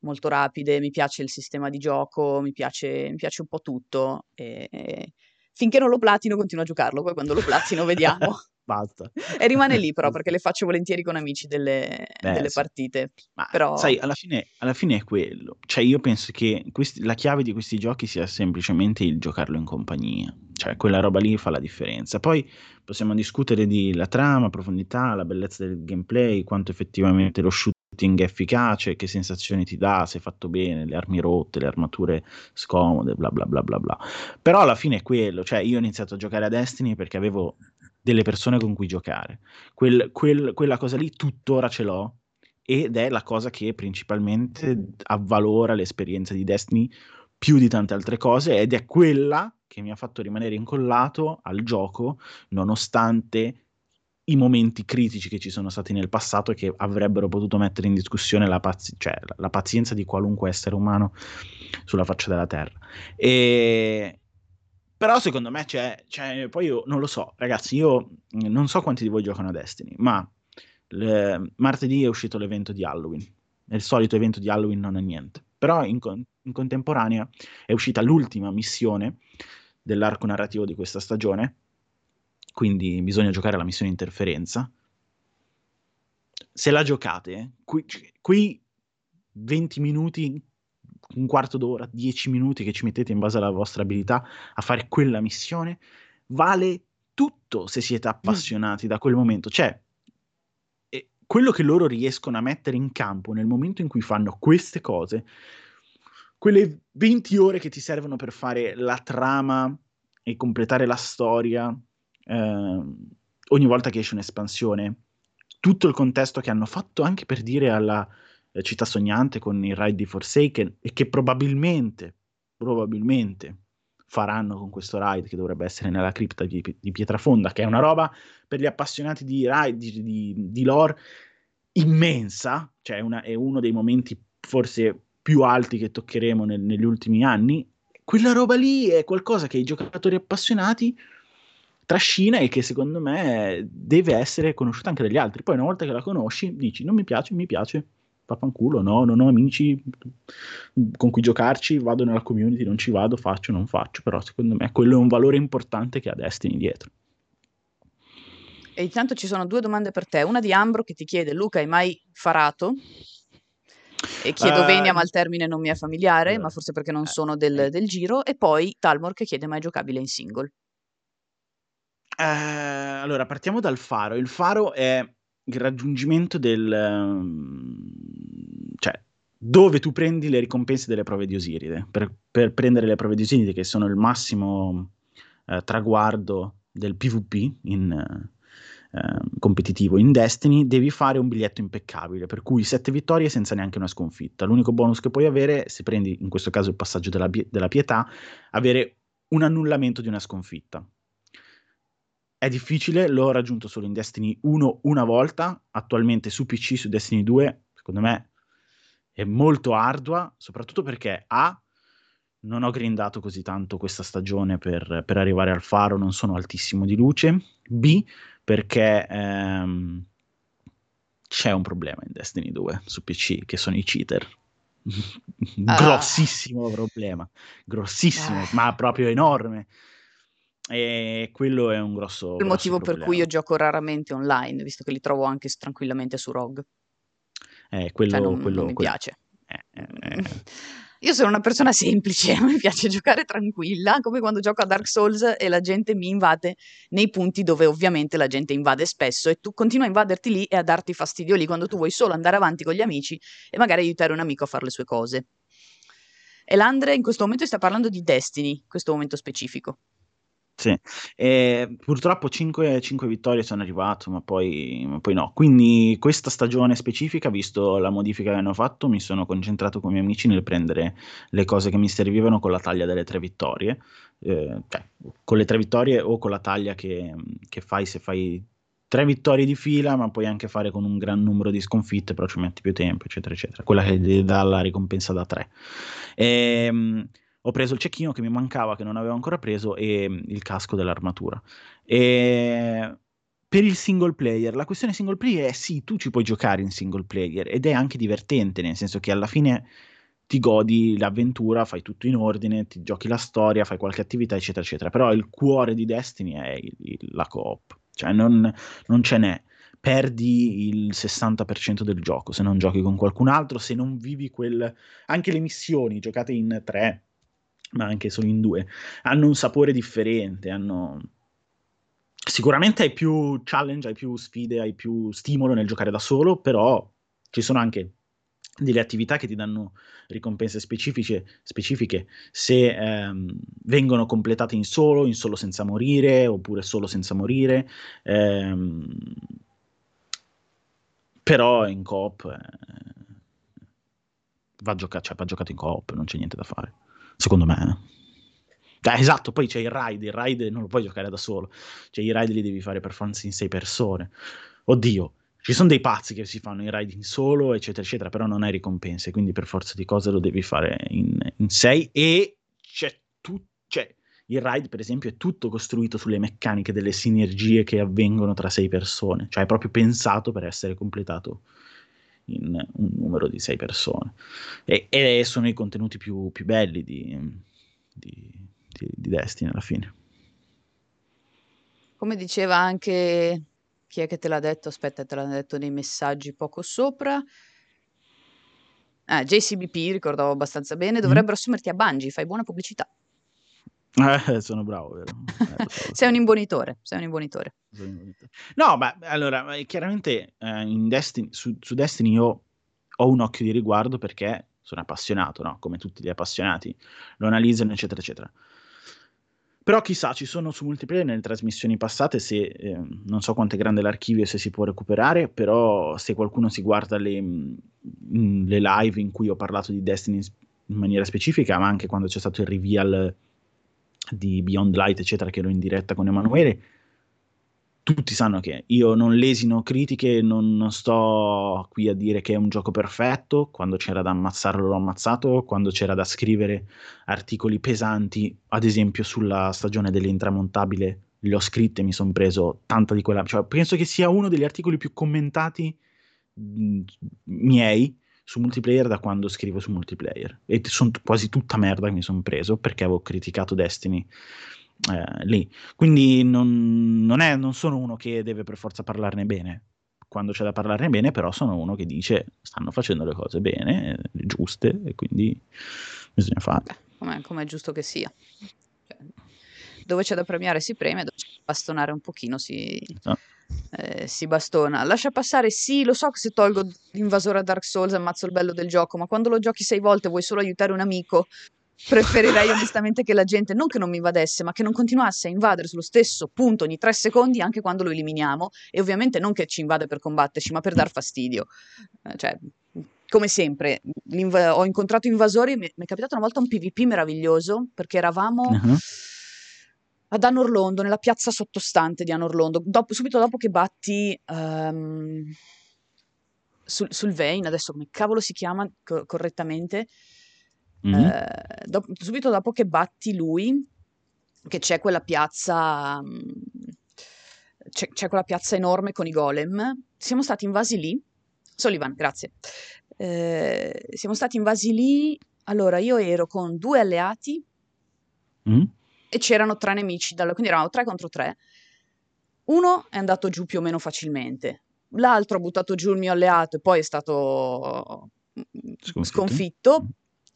S1: molto rapide, mi piace il sistema di gioco, mi piace, mi piace un po' tutto e, e finché non lo platino continuo a giocarlo, poi quando lo platino vediamo.
S2: Basta.
S1: E rimane lì però perché le faccio volentieri con amici delle, Beh, delle sì. partite.
S2: Ma
S1: però...
S2: sai, alla fine, alla fine, è quello. Cioè io penso che questi, la chiave di questi giochi sia semplicemente il giocarlo in compagnia. Cioè quella roba lì fa la differenza. Poi possiamo discutere di la trama, profondità, la bellezza del gameplay, quanto effettivamente lo shooting è efficace, che sensazioni ti dà, se fatto bene, le armi rotte, le armature scomode, bla bla bla bla bla. Però alla fine è quello, cioè io ho iniziato a giocare a Destiny perché avevo delle persone con cui giocare. Quel, quel, quella cosa lì tuttora ce l'ho ed è la cosa che principalmente avvalora l'esperienza di Destiny più di tante altre cose ed è quella che mi ha fatto rimanere incollato al gioco nonostante i momenti critici che ci sono stati nel passato e che avrebbero potuto mettere in discussione la, pazi- cioè, la pazienza di qualunque essere umano sulla faccia della terra. E, però secondo me c'è, c'è, poi io non lo so, ragazzi, io non so quanti di voi giocano a Destiny, ma le, martedì è uscito l'evento di Halloween. Il solito evento di Halloween non è niente. Però in, in contemporanea è uscita l'ultima missione dell'arco narrativo di questa stagione, quindi bisogna giocare la missione interferenza. Se la giocate, qui, qui 20 minuti un quarto d'ora, dieci minuti che ci mettete in base alla vostra abilità a fare quella missione, vale tutto se siete mm. appassionati mm. da quel momento. Cioè, quello che loro riescono a mettere in campo nel momento in cui fanno queste cose, quelle 20 ore che ti servono per fare la trama e completare la storia, eh, ogni volta che esce un'espansione, tutto il contesto che hanno fatto anche per dire alla eh, città sognante con il ride di Forsaken e che probabilmente, probabilmente faranno con questo ride che dovrebbe essere nella cripta di, di Pietrafonda, che è una roba per gli appassionati di ride, di, di, di lore immensa, cioè una, è uno dei momenti forse più alti che toccheremo nel, negli ultimi anni, quella roba lì è qualcosa che i giocatori appassionati trascina e che secondo me deve essere conosciuta anche dagli altri. Poi una volta che la conosci dici non mi piace, mi piace, vaffanculo, no, non ho amici con cui giocarci, vado nella community, non ci vado, faccio, non faccio, però secondo me quello è un valore importante che ha Destiny dietro.
S1: E intanto ci sono due domande per te, una di Ambro che ti chiede Luca hai mai farato? E chiedo uh, venia ma il termine non mi è familiare, uh, ma forse perché non uh, sono del, del, giro, e poi Talmor che chiede ma è giocabile in single.
S2: Eh, allora, partiamo dal faro. Il faro è il raggiungimento del... Um, cioè, dove tu prendi le ricompense delle prove di Osiride. Per, per prendere le prove di Osiride, che sono il massimo eh, traguardo del PvP in, eh, competitivo in Destiny, devi fare un biglietto impeccabile, per cui sette vittorie senza neanche una sconfitta. L'unico bonus che puoi avere, se prendi in questo caso il passaggio della, della pietà, avere un annullamento di una sconfitta. È difficile, l'ho raggiunto solo in Destiny 1 una volta, attualmente su PC, su Destiny 2, secondo me è molto ardua, soprattutto perché A, non ho grindato così tanto questa stagione per, per arrivare al faro, non sono altissimo di luce, B, perché ehm, c'è un problema in Destiny 2 su PC, che sono i cheater. Ah. grossissimo problema, grossissimo, ah. ma proprio enorme. E quello è un grosso.
S1: Il motivo
S2: problema.
S1: per cui io gioco raramente online, visto che li trovo anche tranquillamente su ROG.
S2: Eh, quello, cioè non,
S1: quello,
S2: non
S1: mi
S2: quello.
S1: piace. Eh, eh, eh. Io sono una persona semplice, mi piace giocare tranquilla, come quando gioco a Dark Souls e la gente mi invade nei punti dove ovviamente la gente invade spesso e tu continui a invaderti lì e a darti fastidio lì quando tu vuoi solo andare avanti con gli amici e magari aiutare un amico a fare le sue cose. E Landre in questo momento sta parlando di Destiny, in questo momento specifico.
S2: Sì, e purtroppo 5, 5 vittorie sono arrivato, ma poi, ma poi no. Quindi questa stagione specifica, visto la modifica che hanno fatto, mi sono concentrato con i miei amici nel prendere le cose che mi servivano con la taglia delle tre vittorie, eh, cioè con le tre vittorie o con la taglia che, che fai se fai tre vittorie di fila, ma puoi anche fare con un gran numero di sconfitte, però ci metti più tempo, eccetera, eccetera. Quella che dà la ricompensa da tre. Ehm, ho preso il cecchino che mi mancava, che non avevo ancora preso, e mm, il casco dell'armatura. E per il single player, la questione single player è sì, tu ci puoi giocare in single player ed è anche divertente, nel senso che alla fine ti godi l'avventura, fai tutto in ordine, ti giochi la storia, fai qualche attività, eccetera, eccetera. Però il cuore di Destiny è il, il, la coop, cioè non, non ce n'è perdi il 60% del gioco se non giochi con qualcun altro, se non vivi quel... anche le missioni giocate in tre ma anche solo in due, hanno un sapore differente, hanno... Sicuramente hai più challenge, hai più sfide, hai più stimolo nel giocare da solo, però ci sono anche delle attività che ti danno ricompense specifiche, specifiche se ehm, vengono completate in solo, in solo senza morire, oppure solo senza morire. Ehm, però in coop eh, va, gioca- cioè, va giocato in coop, non c'è niente da fare secondo me. Eh, esatto, poi c'è il ride, il ride non lo puoi giocare da solo, cioè i ride li devi fare per forza in sei persone. Oddio, ci sono dei pazzi che si fanno i ride in solo, eccetera, eccetera, però non hai ricompense, quindi per forza di cose lo devi fare in, sei e c'è tutto, cioè il ride per esempio è tutto costruito sulle meccaniche delle sinergie che avvengono tra sei persone, cioè è proprio pensato per essere completato in un numero di sei persone. E, e sono i contenuti più, più belli di, di, di, di Destiny alla fine.
S1: Come diceva anche chi è che te l'ha detto? Aspetta, te l'ha detto nei messaggi poco sopra. Ah, JCBP, ricordavo abbastanza bene, mm. dovrebbero mm. assumerti a Bungie, fai buona pubblicità.
S2: Eh, sono bravo, vero?
S1: Eh, sei un imbonitore, sei un imbonitore.
S2: No, ma allora, chiaramente eh, Destiny, su, su, Destiny io ho un occhio di riguardo perché sono appassionato, no? Come tutti gli appassionati, lo analizzano, eccetera, eccetera. Però chissà, ci sono su multiplayer nelle trasmissioni passate, se eh, non so quanto è grande l'archivio e se si può recuperare, però se qualcuno si guarda le, mm, le live in cui ho parlato di Destiny in maniera specifica, ma anche quando c'è stato il reveal di Beyond Light, eccetera, che ero in diretta con Emanuele, tutti sanno che io non lesino critiche, non, non, sto qui a dire che è un gioco perfetto, quando c'era da ammazzarlo l'ho ammazzato, quando c'era da scrivere articoli pesanti, ad esempio sulla stagione dell'intramontabile, le ho scritte, mi sono preso tanta di quella, cioè penso che sia uno degli articoli più commentati mh, miei su multiplayer da quando scrivo su multiplayer e sono quasi tutta merda che mi sono preso perché avevo criticato Destiny eh, lì. Quindi non, non, è, non sono uno che deve per forza parlarne bene. Quando c'è da parlarne bene, però sono uno che dice stanno facendo le cose bene, giuste, e quindi bisogna farle.
S1: Come è giusto che sia. Dove c'è da premiare si premia, dove c'è da bastonare un pochino si, no. eh, si bastona. Lascia passare, sì, lo so che se tolgo l'invasore a Dark Souls ammazzo il bello del gioco, ma quando lo giochi sei volte vuoi solo aiutare un amico preferirei onestamente che la gente non che non mi invadesse, ma che non continuasse a invadere sullo stesso punto ogni tre secondi anche quando lo eliminiamo e ovviamente non che ci invade per combatterci, ma per dar fastidio. Eh, cioè, come sempre, ho incontrato invasori, mi è capitato una volta un PvP meraviglioso perché eravamo uh-huh. Ad Anorlondo, nella piazza sottostante di Anorlondo, dopo, subito dopo che batti um, sul, sul Vane, adesso come cavolo si chiama co- correttamente, Mm-hmm. Eh, do- subito dopo che batti lui, che c'è quella piazza, mm, c'è, c'è, quella piazza enorme con i golem, siamo stati invasi lì. Solivan, grazie. Eh, siamo stati invasi lì. Allora, io ero con due alleati mm-hmm. E c'erano tre nemici, quindi eravamo tre contro tre. Uno è andato giù più o meno facilmente, l'altro ha buttato giù il mio alleato e poi è stato mm, sconfitto, sconfitto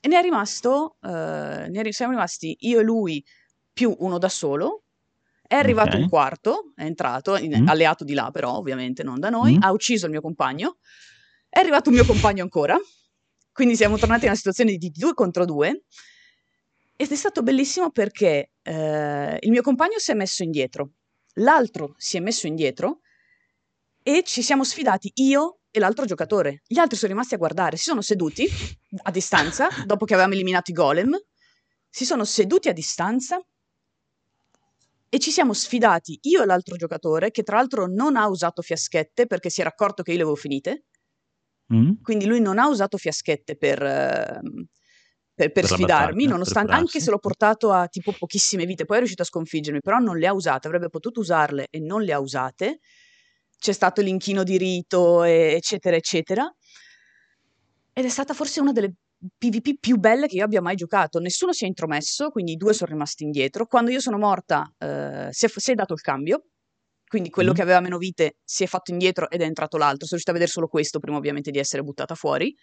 S1: e ne è rimasto, uh, ne è, siamo rimasti io e lui più uno da solo. È arrivato okay. un quarto, è entrato, in, mm. alleato di là però, ovviamente, non da noi, mm. ha ucciso il mio compagno. È arrivato un mio compagno ancora, quindi siamo tornati in una situazione di due contro due. Ed è stato bellissimo perché eh, il mio compagno si è messo indietro, l'altro si è messo indietro e ci siamo sfidati io e l'altro giocatore. Gli altri sono rimasti a guardare, si sono seduti a distanza, dopo che avevamo eliminato i golem, si sono seduti a distanza e ci siamo sfidati io e l'altro giocatore, che tra l'altro non ha usato fiaschette perché si era accorto che io le avevo finite. Mm. Quindi lui non ha usato fiaschette per, uh, per, per, per sfidarmi, nonostante, per anche se l'ho portato a tipo pochissime vite, poi è riuscito a sconfiggermi, però non le ha usate, avrebbe potuto usarle e non le ha usate c'è stato l'inchino di rito, eccetera, eccetera. Ed è stata forse una delle PvP più belle che io abbia mai giocato. Nessuno si è intromesso, quindi i due sono rimasti indietro. Quando io sono morta, eh, si, è, si, è, dato il cambio. Quindi quello mm. che aveva meno vite si è fatto indietro ed è entrato l'altro. Sono riuscita a vedere solo questo prima, ovviamente, di essere buttata fuori.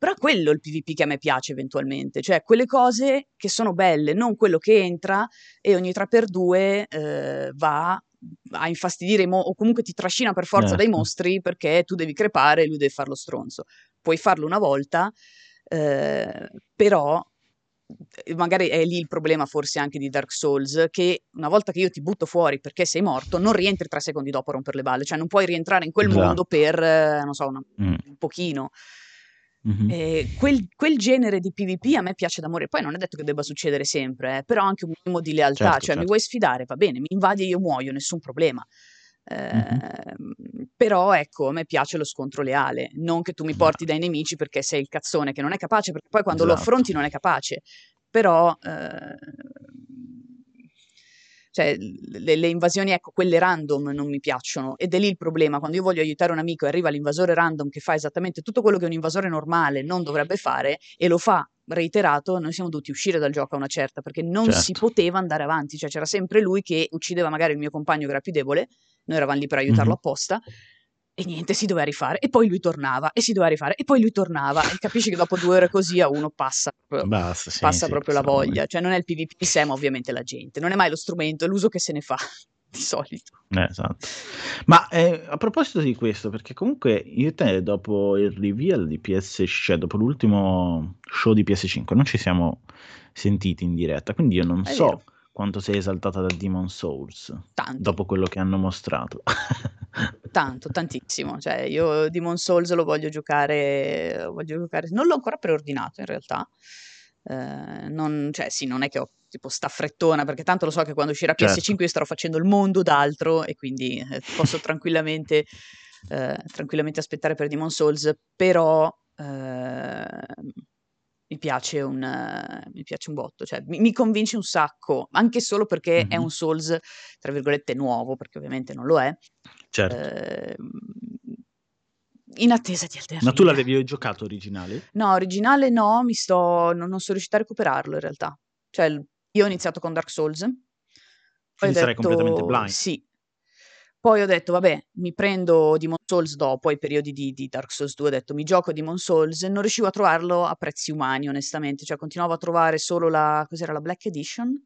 S1: Però quello è il PvP che a me piace eventualmente, cioè quelle cose che sono belle, non quello che entra e ogni 3x2 eh, va a infastidire mo- o comunque ti trascina per forza certo. dai mostri perché tu devi crepare e lui deve farlo stronzo. Puoi farlo una volta, eh, però eh, magari è lì il problema forse anche di Dark Souls, che una volta che io ti butto fuori perché sei morto, non rientri tre secondi dopo a rompere le balle, cioè non puoi rientrare in quel esatto. mondo per, eh, non so, una, mm. un pochino. Mm-hmm. Eh, quel, quel, genere di PvP a me piace da morire. Poi non è detto che debba succedere sempre, eh, però anche un minimo di lealtà. Certo, cioè, certo. mi vuoi sfidare? Va bene, mi invadi e io muoio, nessun problema. Eh, mm-hmm. Però ecco, a me piace lo scontro leale, non che tu mi porti dai nemici perché sei il cazzone che non è capace, perché poi quando esatto. lo affronti non è capace. Però eh, cioè le, le, invasioni, ecco, quelle random non mi piacciono ed è lì il problema, quando io voglio aiutare un amico e arriva l'invasore random che fa esattamente tutto quello che un invasore normale non dovrebbe fare e lo fa reiterato, noi siamo dovuti uscire dal gioco a una certa perché non certo. si poteva andare avanti, cioè c'era sempre lui che uccideva magari il mio compagno che era più debole, noi eravamo lì per aiutarlo mm-hmm. apposta e niente, si doveva rifare. E poi lui tornava, e si doveva rifare, e poi lui tornava. E capisci che dopo due ore così a uno passa proprio, Basta, sì, passa sì, proprio la voglia. Cioè non è il PvP sé, ma ovviamente la gente. Non è mai lo strumento, è l'uso che se ne fa di solito.
S2: Eh, esatto. Ma eh, a proposito di questo, perché comunque io te dopo il reveal di PS, cioè dopo l'ultimo show di PS5, non ci siamo sentiti in diretta, quindi io non è so vero. Quanto sei esaltata da Demon Souls Tanto. dopo quello che hanno mostrato.
S1: Tanto, tantissimo. Cioè, io Demon Souls lo voglio giocare, voglio giocare. Non l'ho ancora preordinato in realtà. Eh, non, cioè, sì, non è che ho tipo staffrettona, perché tanto lo so che quando uscirà
S2: Certo.
S1: PS5 io starò facendo il mondo d'altro e quindi eh, posso tranquillamente, eh, tranquillamente aspettare per Demon Souls, però eh, mi piace un, eh, mi piace un botto, cioè mi, mi convince un sacco, anche solo perché è
S2: Mhm.
S1: un Souls, tra virgolette, nuovo, perché ovviamente non lo è,
S2: Certo.
S1: eh, in attesa di Elden
S2: Ma tu
S1: Ring.
S2: l'avevi giocato originale?
S1: No, originale no, mi sto, non, non sono riuscita a recuperarlo in realtà. Cioè, io ho iniziato con Dark Souls,
S2: Quindi sarai completamente
S1: detto
S2: blind.
S1: sì. Poi ho detto, vabbè, mi prendo Demon Souls dopo, ai periodi di, di Dark Souls 2, ho detto, mi gioco Demon Souls, non riuscivo a trovarlo a prezzi umani, onestamente, cioè continuavo a trovare solo la, cos'era, la Black Edition,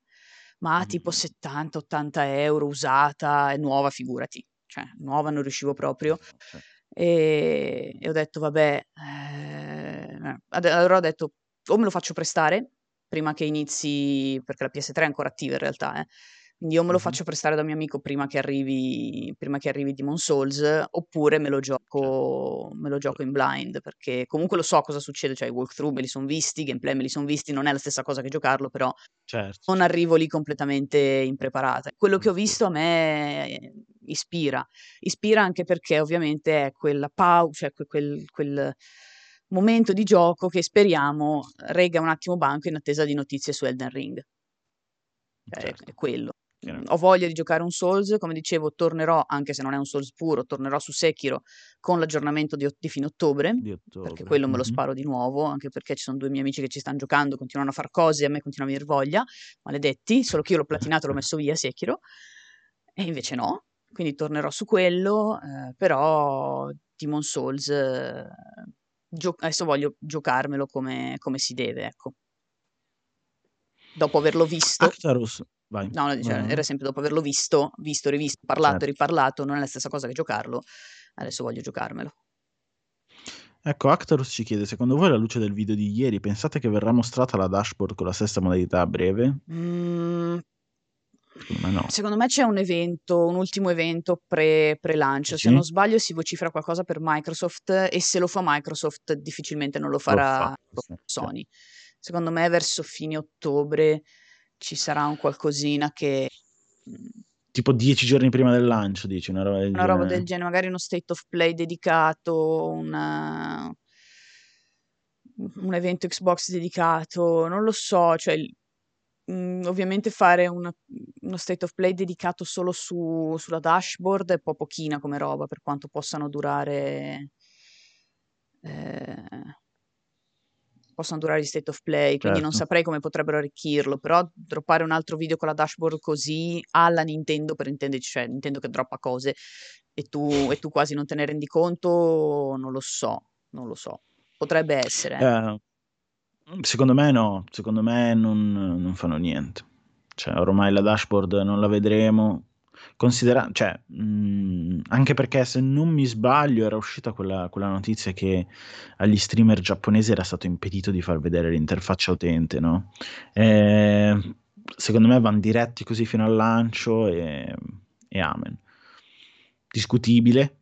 S1: ma a tipo
S2: Mhm.
S1: 70-80 euro usata, e nuova, figurati, cioè nuova non riuscivo proprio. E, e ho detto, vabbè, eh, allora ho detto, o me lo faccio prestare prima che inizi, perché la PS3 è ancora attiva in realtà, eh. Quindi o me lo faccio prestare da un mio amico prima che arrivi, prima che arrivi Demon Souls, oppure me lo
S2: Certo.
S1: gioco, me lo gioco in blind, perché comunque lo so cosa succede, cioè i walkthrough me li sono visti, i gameplay me li sono visti, non è la stessa cosa che giocarlo, però
S2: Certo,
S1: non
S2: certo.
S1: arrivo lì completamente impreparata. Quello che ho visto a me eh, ispira, ispira anche perché ovviamente è quella pausa, cioè que- quel, quel momento di gioco che speriamo rega un attimo banco in attesa di notizie su Elden Ring. Cioè, è,
S2: Certo,
S1: è quello. Ho voglia di giocare un Souls, come dicevo, tornerò, anche se non è un Souls puro, tornerò su Sekiro con l'aggiornamento di, di fine ottobre,
S2: Di
S1: perché
S2: ottobre.
S1: quello me lo sparo di nuovo, anche perché ci sono due miei amici che ci stanno giocando, continuano a fare cose e a me continua a venire voglia, maledetti, solo che io l'ho platinato e l'ho messo via Sekiro, e invece no, quindi tornerò su quello, eh, però Demon Souls, eh, gio- adesso voglio giocarmelo come, come si deve, ecco. Dopo averlo visto,
S2: Actarus, vai.
S1: no, cioè,
S2: vai.
S1: era sempre dopo averlo visto, visto, rivisto, parlato e
S2: Certo.
S1: riparlato, non è la stessa cosa che giocarlo, adesso voglio giocarmelo.
S2: Ecco, Actarus ci chiede, secondo voi alla luce del video di ieri, pensate che verrà mostrata la dashboard con la stessa modalità a breve?
S1: Mm,
S2: Secondo me no.
S1: Secondo me c'è un evento, un ultimo evento pre, pre-lancio. Se
S2: Dici?
S1: non sbaglio, si vocifera qualcosa per Microsoft e se lo fa Microsoft, difficilmente non lo
S2: Lo
S1: farà
S2: fa, sì, sì.
S1: Sony. Secondo me, verso fine ottobre ci sarà un qualcosina che.
S2: Tipo dieci giorni prima del lancio, dici, una roba del
S1: Una roba
S2: genere.
S1: del genere, magari uno state of play dedicato, una- un evento Xbox dedicato, non lo so, cioè mm, ovviamente fare una- uno state of play dedicato solo su- sulla dashboard è un po' pochina come roba per quanto possano durare eh, possano durare gli state of play, quindi non
S2: Certo.
S1: saprei come potrebbero arricchirlo, però droppare un altro video con la dashboard così alla Nintendo per intenderci, cioè Nintendo che droppa cose e tu, e tu quasi non te ne rendi conto, non lo so, non lo so. Potrebbe essere. eh.
S2: Eh, secondo me no, secondo me non, non fanno niente. Cioè, ormai la dashboard non la vedremo. Considera- cioè, mh, anche perché se non mi sbaglio era uscita quella, quella notizia che agli streamer giapponesi era stato impedito di far vedere l'interfaccia utente, no? Eh, secondo me vanno diretti così fino al lancio e, e amen. Discutibile,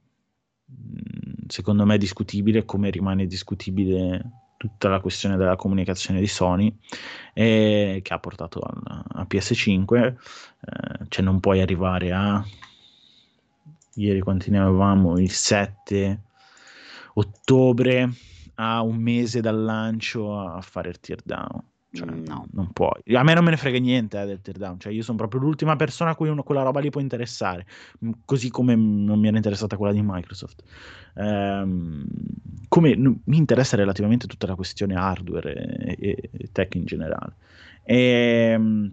S2: Mm, secondo me è discutibile come rimane discutibile tutta la questione della comunicazione di Sony eh, che ha portato al- a PS5 eh, cioè non puoi arrivare a ieri quanti ne avevamo? Il 7 ottobre a un mese dal lancio a fare il teardown cioè,
S1: Mm, no.
S2: non puoi. A me non me ne frega niente eh, del teardown, cioè io sono proprio l'ultima persona a cui uno- quella roba lì può interessare, Mm, così come non mi era interessata quella di Microsoft. Ehm, come n- mi interessa relativamente tutta la questione hardware e, e- e tech in generale. Ehm,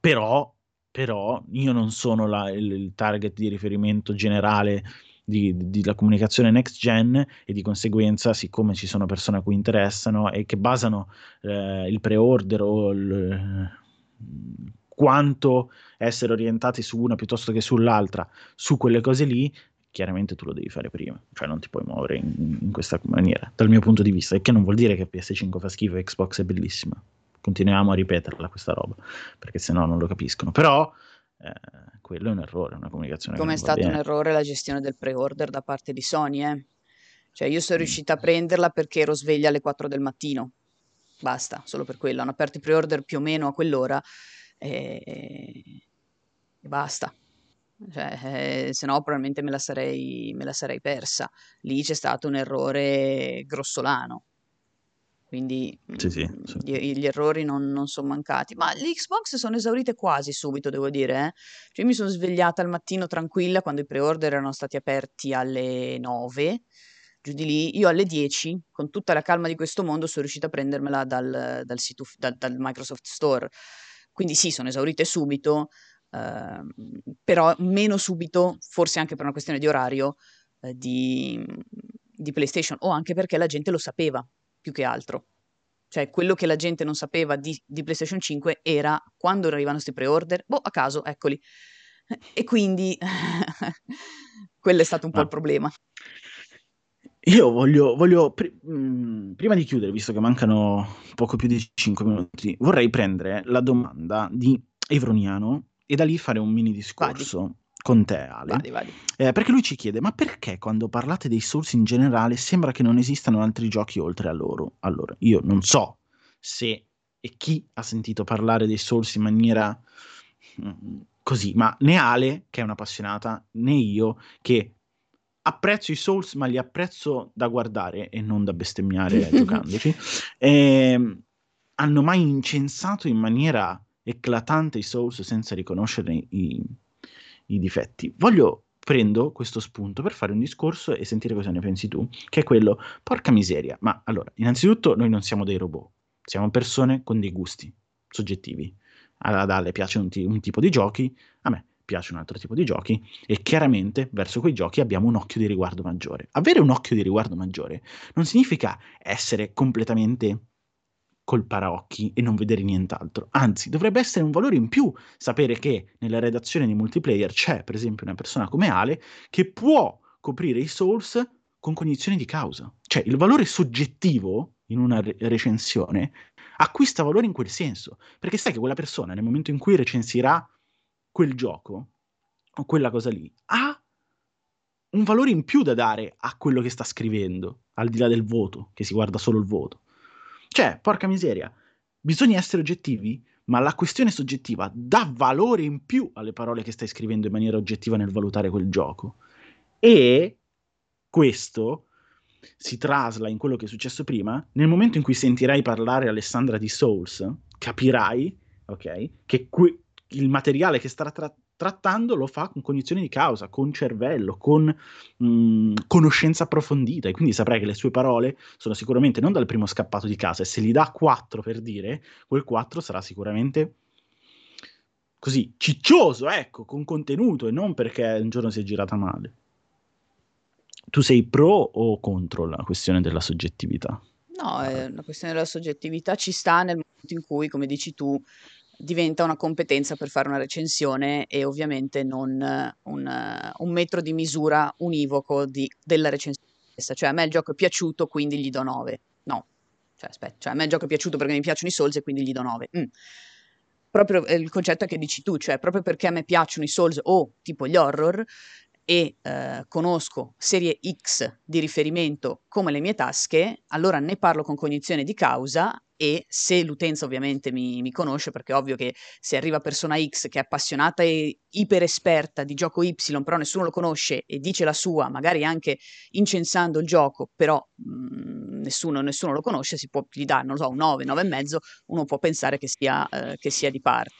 S2: però, però io non sono la- il, il target di riferimento generale della comunicazione next gen e di conseguenza, siccome ci sono persone a cui interessano e che basano eh, il pre-order o il, quanto essere orientati su una piuttosto che sull'altra, su quelle cose lì, chiaramente tu lo devi fare prima, cioè non ti puoi muovere in, in questa maniera, dal mio punto di vista, e che non vuol dire che PS5 fa schifo e Xbox è bellissima. Continuiamo a ripeterla questa roba, perché se no non lo capiscono. Però eh, quello è un errore, una comunicazione
S1: Come è stato un
S2: bene.
S1: errore la gestione del pre-order da parte di Sony, eh. Cioè io sono
S2: Mm.
S1: riuscita a prenderla perché ero sveglia alle 4 del mattino. basta, solo per quello. Hanno aperto i pre-order più o meno a quell'ora e, e basta. Cioè, eh, se no probabilmente me la, sarei, me la sarei persa. Lì c'è stato un errore grossolano. Quindi
S2: sì, sì, sì.
S1: Gli, gli, errori non, non sono mancati. Ma le Xbox sono esaurite quasi subito, devo dire. Eh? Cioè, mi sono svegliata al mattino tranquilla quando i pre-order erano stati aperti alle 9 giù di lì, io alle 10, con tutta la calma di questo mondo, sono riuscita a prendermela dal, dal, sito, dal, dal Microsoft Store. Quindi sì, sono esaurite subito, eh, però meno subito, forse anche per una questione di orario, eh, di, di PlayStation, o anche perché la gente lo sapeva, più che altro. Cioè, quello che la gente non sapeva di, di PlayStation 5 era quando arrivano questi pre-order, boh, a caso, eccoli. E quindi quello è stato un po' il problema.
S2: Io voglio, voglio mh, mm, prima di chiudere, visto che mancano poco più di 5 minuti, vorrei prendere la domanda di Evroniano e da lì fare un mini discorso vadi. Con te, Ale.
S1: Vadi, vadi.
S2: Eh, perché lui ci chiede: ma perché quando parlate dei Souls in generale sembra che non esistano altri giochi oltre a loro? Allora, io non so se e chi ha sentito parlare dei Souls in maniera mm, così, ma né Ale, che è un'appassionata, né io, che apprezzo i Souls, ma li apprezzo da guardare e non da bestemmiare giocandoci. E, ehm, hanno mai incensato in maniera eclatante i Souls senza riconoscere i, i difetti. Voglio prendo questo spunto per fare un discorso e sentire cosa ne pensi tu, che è quello, porca miseria, ma allora, innanzitutto noi non siamo dei robot, siamo persone con dei gusti soggettivi. Ad Ale piace un, t- un tipo di giochi, a me piace un altro tipo di giochi e chiaramente verso quei giochi abbiamo un occhio di riguardo maggiore. Avere un occhio di riguardo maggiore non significa essere completamente col paraocchi e non vedere nient'altro. Anzi, dovrebbe essere un valore in più sapere che nella redazione di multiplayer c'è, per esempio, una persona come Ale che può coprire i Souls con cognizione di causa. Cioè, il valore soggettivo in una re- recensione acquista valore in quel senso, perché sai che quella persona nel momento in cui recensirà quel gioco o quella cosa lì ha un valore in più da dare a quello che sta scrivendo, al di là del voto, che si guarda solo il voto. Cioè, porca miseria, bisogna essere oggettivi, ma la questione soggettiva dà valore in più alle parole che stai scrivendo in maniera oggettiva nel valutare quel gioco. E questo si trasla in quello che è successo prima, nel momento in cui sentirai parlare Alessandra di Souls, capirai, ok, che qui il materiale che sta tra- trattando lo fa con cognizione di causa, con cervello, con mh, mm, conoscenza approfondita e quindi saprai che le sue parole sono sicuramente non dal primo scappato di casa e se gli dà 4 per dire, quel 4 sarà sicuramente così ciccioso, ecco, con contenuto e non perché un giorno si è girata male. Tu sei pro o contro la questione della soggettività?
S1: No, eh, la questione della soggettività ci sta nel momento in cui, come dici tu, diventa una competenza per fare una recensione e ovviamente non un, un metro di misura univoco di, della recensione stessa. Cioè a me il gioco è piaciuto, quindi gli do 9. No, cioè aspetta, cioè a me il gioco è piaciuto perché mi piacciono i Souls e quindi gli do 9. Mm. Proprio eh, il concetto che dici tu, cioè proprio perché a me piacciono i Souls o tipo gli horror, e eh, conosco serie X di riferimento come le mie tasche, allora ne parlo con cognizione di causa e se l'utenza ovviamente mi, mi, conosce, perché è ovvio che se arriva persona X che è appassionata e iper esperta di gioco Y, però nessuno lo conosce e dice la sua, magari anche incensando il gioco, però mh, mhmm, nessuno, nessuno, lo conosce, si può gli dare, non so, un 9, 9 e mezzo, uno può pensare che sia, eh, che sia di parte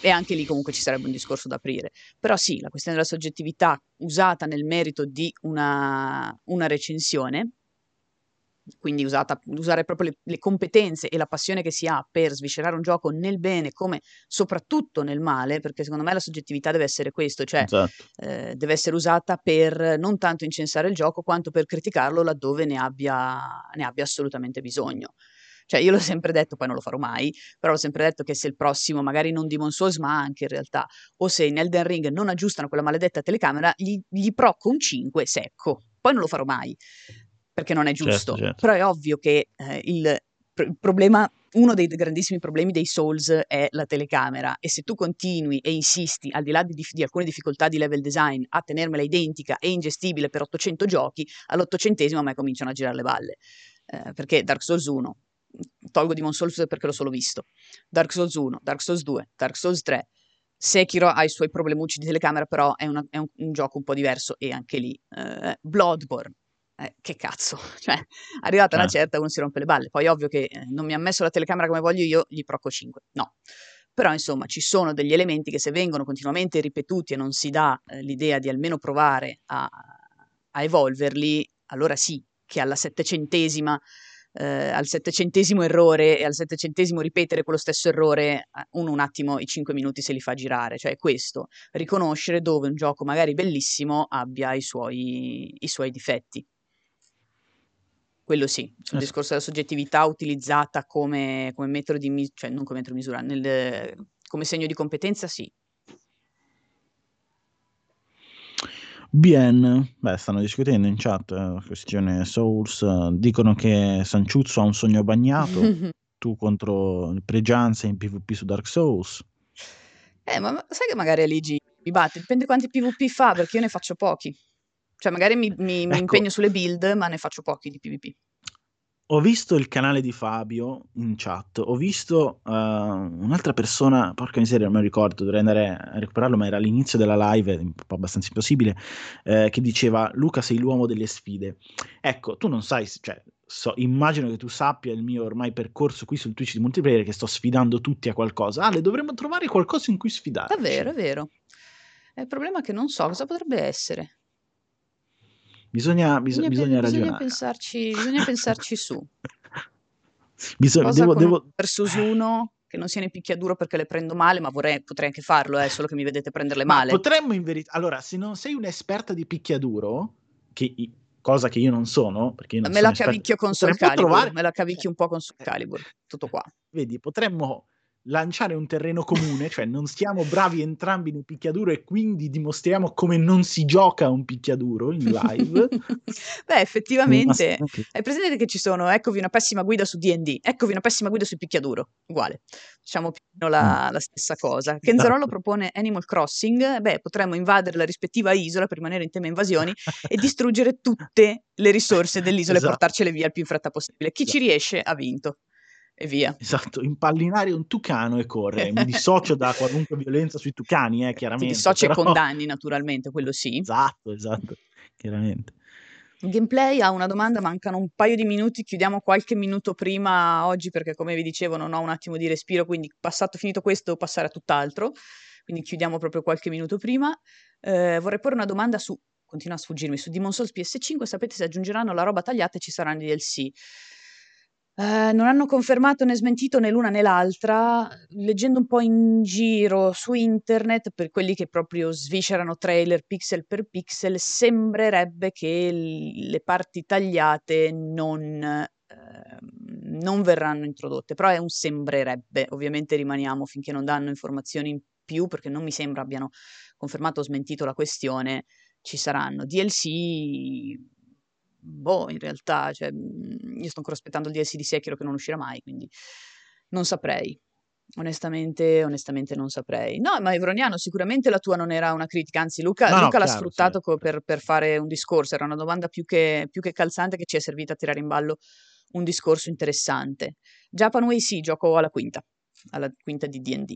S1: e anche lì comunque ci sarebbe un discorso da aprire. Però sì, la questione della soggettività usata nel merito di una, una recensione, quindi usata, usare proprio le, le, competenze e la passione che si ha per sviscerare un gioco nel bene come soprattutto nel male, perché secondo me la soggettività deve essere questo, cioè esatto. eh, deve essere usata per non tanto incensare il gioco quanto per criticarlo laddove ne abbia, ne abbia assolutamente bisogno. Cioè, io l'ho sempre detto, poi non lo farò mai, però l'ho sempre detto che se il prossimo, magari non Demon Souls, ma anche in realtà, o se in Elden Ring non aggiustano quella maledetta telecamera, gli, gli procco un 5 secco. Poi non lo farò mai, perché non è certo, giusto. Certo, certo. Però è ovvio che eh, il, il problema uno dei grandissimi problemi dei Souls è la telecamera e se tu continui e insisti, al di là di, di, alcune difficoltà di level design, a tenermela identica e ingestibile per 800 giochi, all'ottocentesimo a me cominciano a girare le balle. Eh, perché Dark Souls 1 tolgo Demon Souls perché l'ho solo visto. Dark Souls 1, Dark Souls 2, Dark Souls 3. Sekiro ha i suoi problemucci di telecamera, però è, una, è un, un, gioco un po' diverso e anche lì. Eh, Bloodborne, eh, che cazzo, cioè, arrivata una eh. certa uno si rompe le balle. Poi ovvio che eh, non mi ha messo la telecamera come voglio io, gli proco 5. No. Però insomma ci sono degli elementi che se vengono continuamente ripetuti e non si dà eh, l'idea di almeno provare a, a evolverli, allora sì, che alla settecentesima eh, al settecentesimo errore e al settecentesimo ripetere quello stesso errore, eh, uno un attimo i cinque minuti se li fa girare. Cioè questo, riconoscere dove un gioco magari bellissimo abbia i suoi, i suoi difetti. Quello sì, sul eh. discorso della soggettività utilizzata come, come metodo di misura, cioè non come metodo di misura, nel, come segno di competenza sì,
S2: Bien, beh, stanno discutendo in chat la eh, questione Souls. dicono che Sanciuzzo ha un sogno bagnato, tu contro il Pregianza in PvP su Dark Souls.
S1: Eh, ma sai che magari Aligi mi batte, dipende quanti PvP fa, perché io ne faccio pochi. Cioè, magari mi, mi, mi ecco. impegno sulle build, ma ne faccio pochi di PvP
S2: ho visto il canale di Fabio in chat, ho visto uh, un'altra persona, porca miseria, non mi ricordo, dovrei andare a recuperarlo, ma era all'inizio della live, un po' abbastanza impossibile, eh, che diceva Luca sei l'uomo delle sfide. Ecco, tu non sai, cioè, so, immagino che tu sappia il mio ormai percorso qui sul Twitch di multiplayer che sto sfidando tutti a qualcosa. Ale, dovremmo trovare qualcosa in cui sfidare.
S1: È vero, è vero. È il problema è che non so cosa potrebbe essere.
S2: Bisogna, bisogna, bisogna,
S1: bisogna pensarci, bisogna pensarci su.
S2: Bisogna, devo, devo...
S1: Versus uno che non sia in picchiaduro perché le prendo male, ma vorrei, potrei anche farlo, eh, solo che mi vedete prenderle ma male.
S2: Potremmo in verità... Allora, se non sei un'esperta di picchiaduro, che, cosa che io non sono, perché io non
S1: me
S2: la
S1: cavicchio con Soul Calibur, trovare... me la cavicchio un po' con Soul Calibur, tutto qua.
S2: Vedi, potremmo lanciare un terreno comune, cioè non siamo bravi entrambi in un picchiaduro e quindi dimostriamo come non si gioca un picchiaduro in live.
S1: Beh, effettivamente, hai presente che ci sono, eccovi una pessima guida su D&D, eccovi una pessima guida sul picchiaduro, uguale, diciamo più o meno la, mm. la stessa cosa. Kenzarollo esatto. propone Animal Crossing, beh, potremmo invadere la rispettiva isola per rimanere in tema invasioni e distruggere tutte le risorse dell'isola esatto. e portarcele via il più in fretta possibile. Chi esatto. ci riesce ha vinto e via.
S2: Esatto, impallinare un tucano e correre. Mi dissocio da qualunque violenza sui tucani, eh, chiaramente. Ti
S1: dissoci
S2: però...
S1: e condanni, naturalmente, quello sì.
S2: Esatto, esatto, chiaramente.
S1: Gameplay ha una domanda, mancano un paio di minuti, chiudiamo qualche minuto prima oggi perché come vi dicevo non ho un attimo di respiro, quindi passato finito questo devo passare a tutt'altro, quindi chiudiamo proprio qualche minuto prima. Eh, vorrei porre una domanda su, continua a sfuggirmi, su Demon Souls PS5, sapete se aggiungeranno la roba tagliata e ci saranno i DLC. Eh, non hanno confermato né smentito né l'una né l'altra. Leggendo un po' in giro su internet, per quelli che proprio sviscerano trailer pixel per pixel, sembrerebbe che l- le parti tagliate non, eh, non verranno introdotte, però è un sembrerebbe. Ovviamente rimaniamo finché non danno informazioni in più, perché non mi sembra abbiano confermato o smentito la questione. Ci saranno DLC boh, in realtà, cioè, mhmm, io sto ancora aspettando il DLC di Sekiro che non uscirà mai, quindi non saprei. Onestamente, onestamente non saprei. No, ma Evroniano, sicuramente la tua non era una critica, anzi Luca, no, Luca no, l'ha chiaro, sfruttato sì. per, per, fare un discorso, era una domanda più che, più che, calzante che ci è servita a tirare in ballo un discorso interessante. Japanway sì, gioco alla quinta, alla quinta di D&D.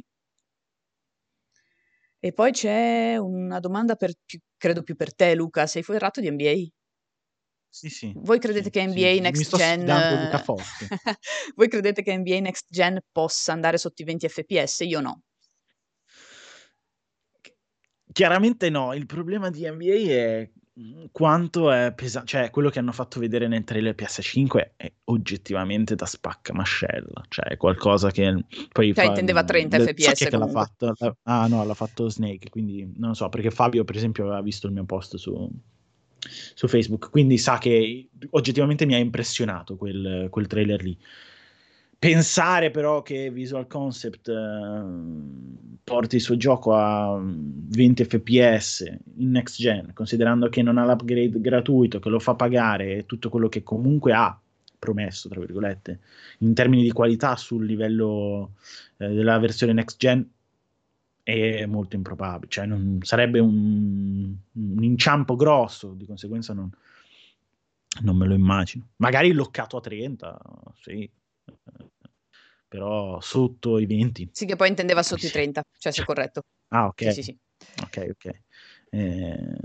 S1: E poi c'è una domanda per, più, credo più per te Luca, sei ferrato di NBA?
S2: Sì, sì.
S1: Voi credete
S2: sì,
S1: che NBA
S2: sì.
S1: Next Gen Voi credete che NBA Next Gen possa andare sotto i 20 fps? Io no.
S2: Chiaramente no, il problema di NBA è mhmm, quanto è pesante, cioè quello che hanno fatto vedere nel trailer PS5 è oggettivamente da spacca mascella, cioè è qualcosa che poi
S1: cioè, fa, intendeva 30 le, fps
S2: so che l'ha fatto, ah no, l'ha fatto Snake, quindi non lo so, perché Fabio per esempio aveva visto il mio post su, su Facebook, quindi sa che oggettivamente mi ha impressionato quel, quel trailer lì. Pensare però che Visual Concept eh, porti il suo gioco a 20 fps in next gen, considerando che non ha l'upgrade gratuito, che lo fa pagare tutto quello che comunque ha promesso, tra virgolette, in termini di qualità sul livello eh, della versione next gen, è molto improbabile, cioè non, sarebbe un, un, inciampo grosso, di conseguenza non, non, me lo immagino. Magari loccato a 30, sì, però sotto i 20.
S1: Sì, che poi intendeva sotto i 30, cioè se è corretto.
S2: Ah, ok.
S1: Sì, sì, sì.
S2: Ok, ok. Eh,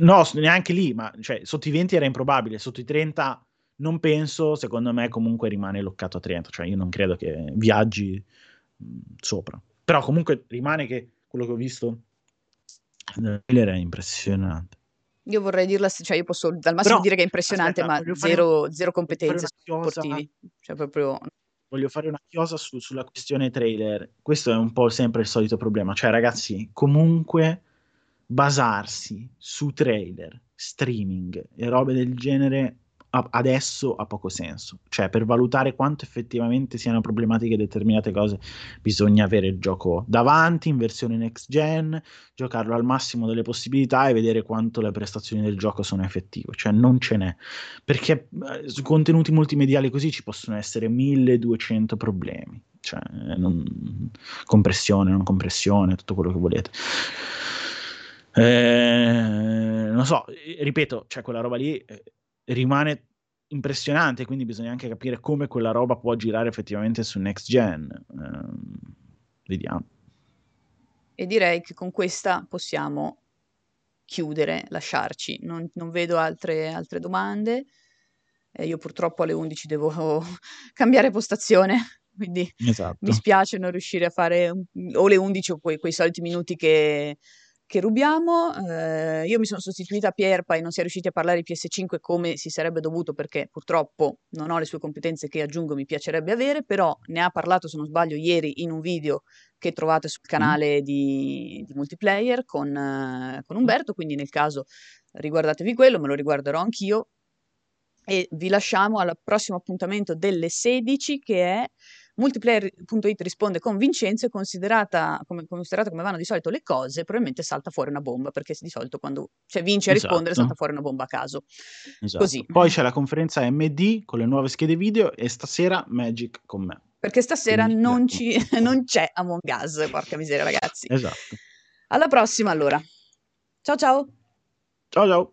S2: no, neanche lì, ma cioè, sotto i 20 era improbabile, sotto i 30 non penso, secondo me comunque rimane loccato a 30, cioè io non credo che viaggi mh, sopra. Però comunque rimane che quello che ho visto era impressionante.
S1: Io vorrei dirla, cioè io posso dal massimo Però, dire che è impressionante, aspetta, ma zero, un, zero competenze sportivi. Cioè proprio...
S2: Voglio fare una chiosa su, sulla questione trailer. Questo è un po' sempre il solito problema. Cioè, ragazzi, comunque basarsi su trailer, streaming e robe del genere adesso ha poco senso. Cioè, per valutare quanto effettivamente siano problematiche determinate cose, bisogna avere il gioco davanti in versione next gen, giocarlo al massimo delle possibilità e vedere quanto le prestazioni del gioco sono effettive. Cioè, non ce n'è. Perché eh, su contenuti multimediali così ci possono essere 1200 problemi. Cioè, non... compressione, non compressione, tutto quello che volete. Eh, non so, ripeto, cioè quella roba lì eh, rimane impressionante, quindi bisogna anche capire come quella roba può girare effettivamente su next gen. Uh, vediamo.
S1: E direi che con questa possiamo chiudere, lasciarci. Non, non vedo altre, altre domande. Eh, io purtroppo alle 11 devo cambiare postazione, quindi esatto. mi spiace non riuscire a fare o le 11 o quei, quei soliti minuti che che rubiamo. Eh, io mi sono sostituita a Pierpa e non si è riusciti a parlare di PS5 come si sarebbe dovuto perché purtroppo non ho le sue competenze che aggiungo mi piacerebbe avere, però ne ha parlato se non sbaglio ieri in un video che trovate sul canale di, di multiplayer con, uh, con Umberto, quindi nel caso riguardatevi quello, me lo riguarderò anch'io e vi lasciamo al prossimo appuntamento delle 16 che è Multiplayer.it risponde con Vincenzo e considerata come, considerata come vanno di solito le cose, probabilmente salta fuori una bomba, perché di solito quando cioè, vince a esatto. rispondere salta fuori una bomba a caso.
S2: Esatto. Così. Poi c'è la conferenza MD con le nuove schede video e stasera Magic con me.
S1: Perché stasera non, ci, non c'è Among Us, porca miseria ragazzi.
S2: Esatto.
S1: Alla prossima allora. Ciao ciao.
S2: Ciao ciao.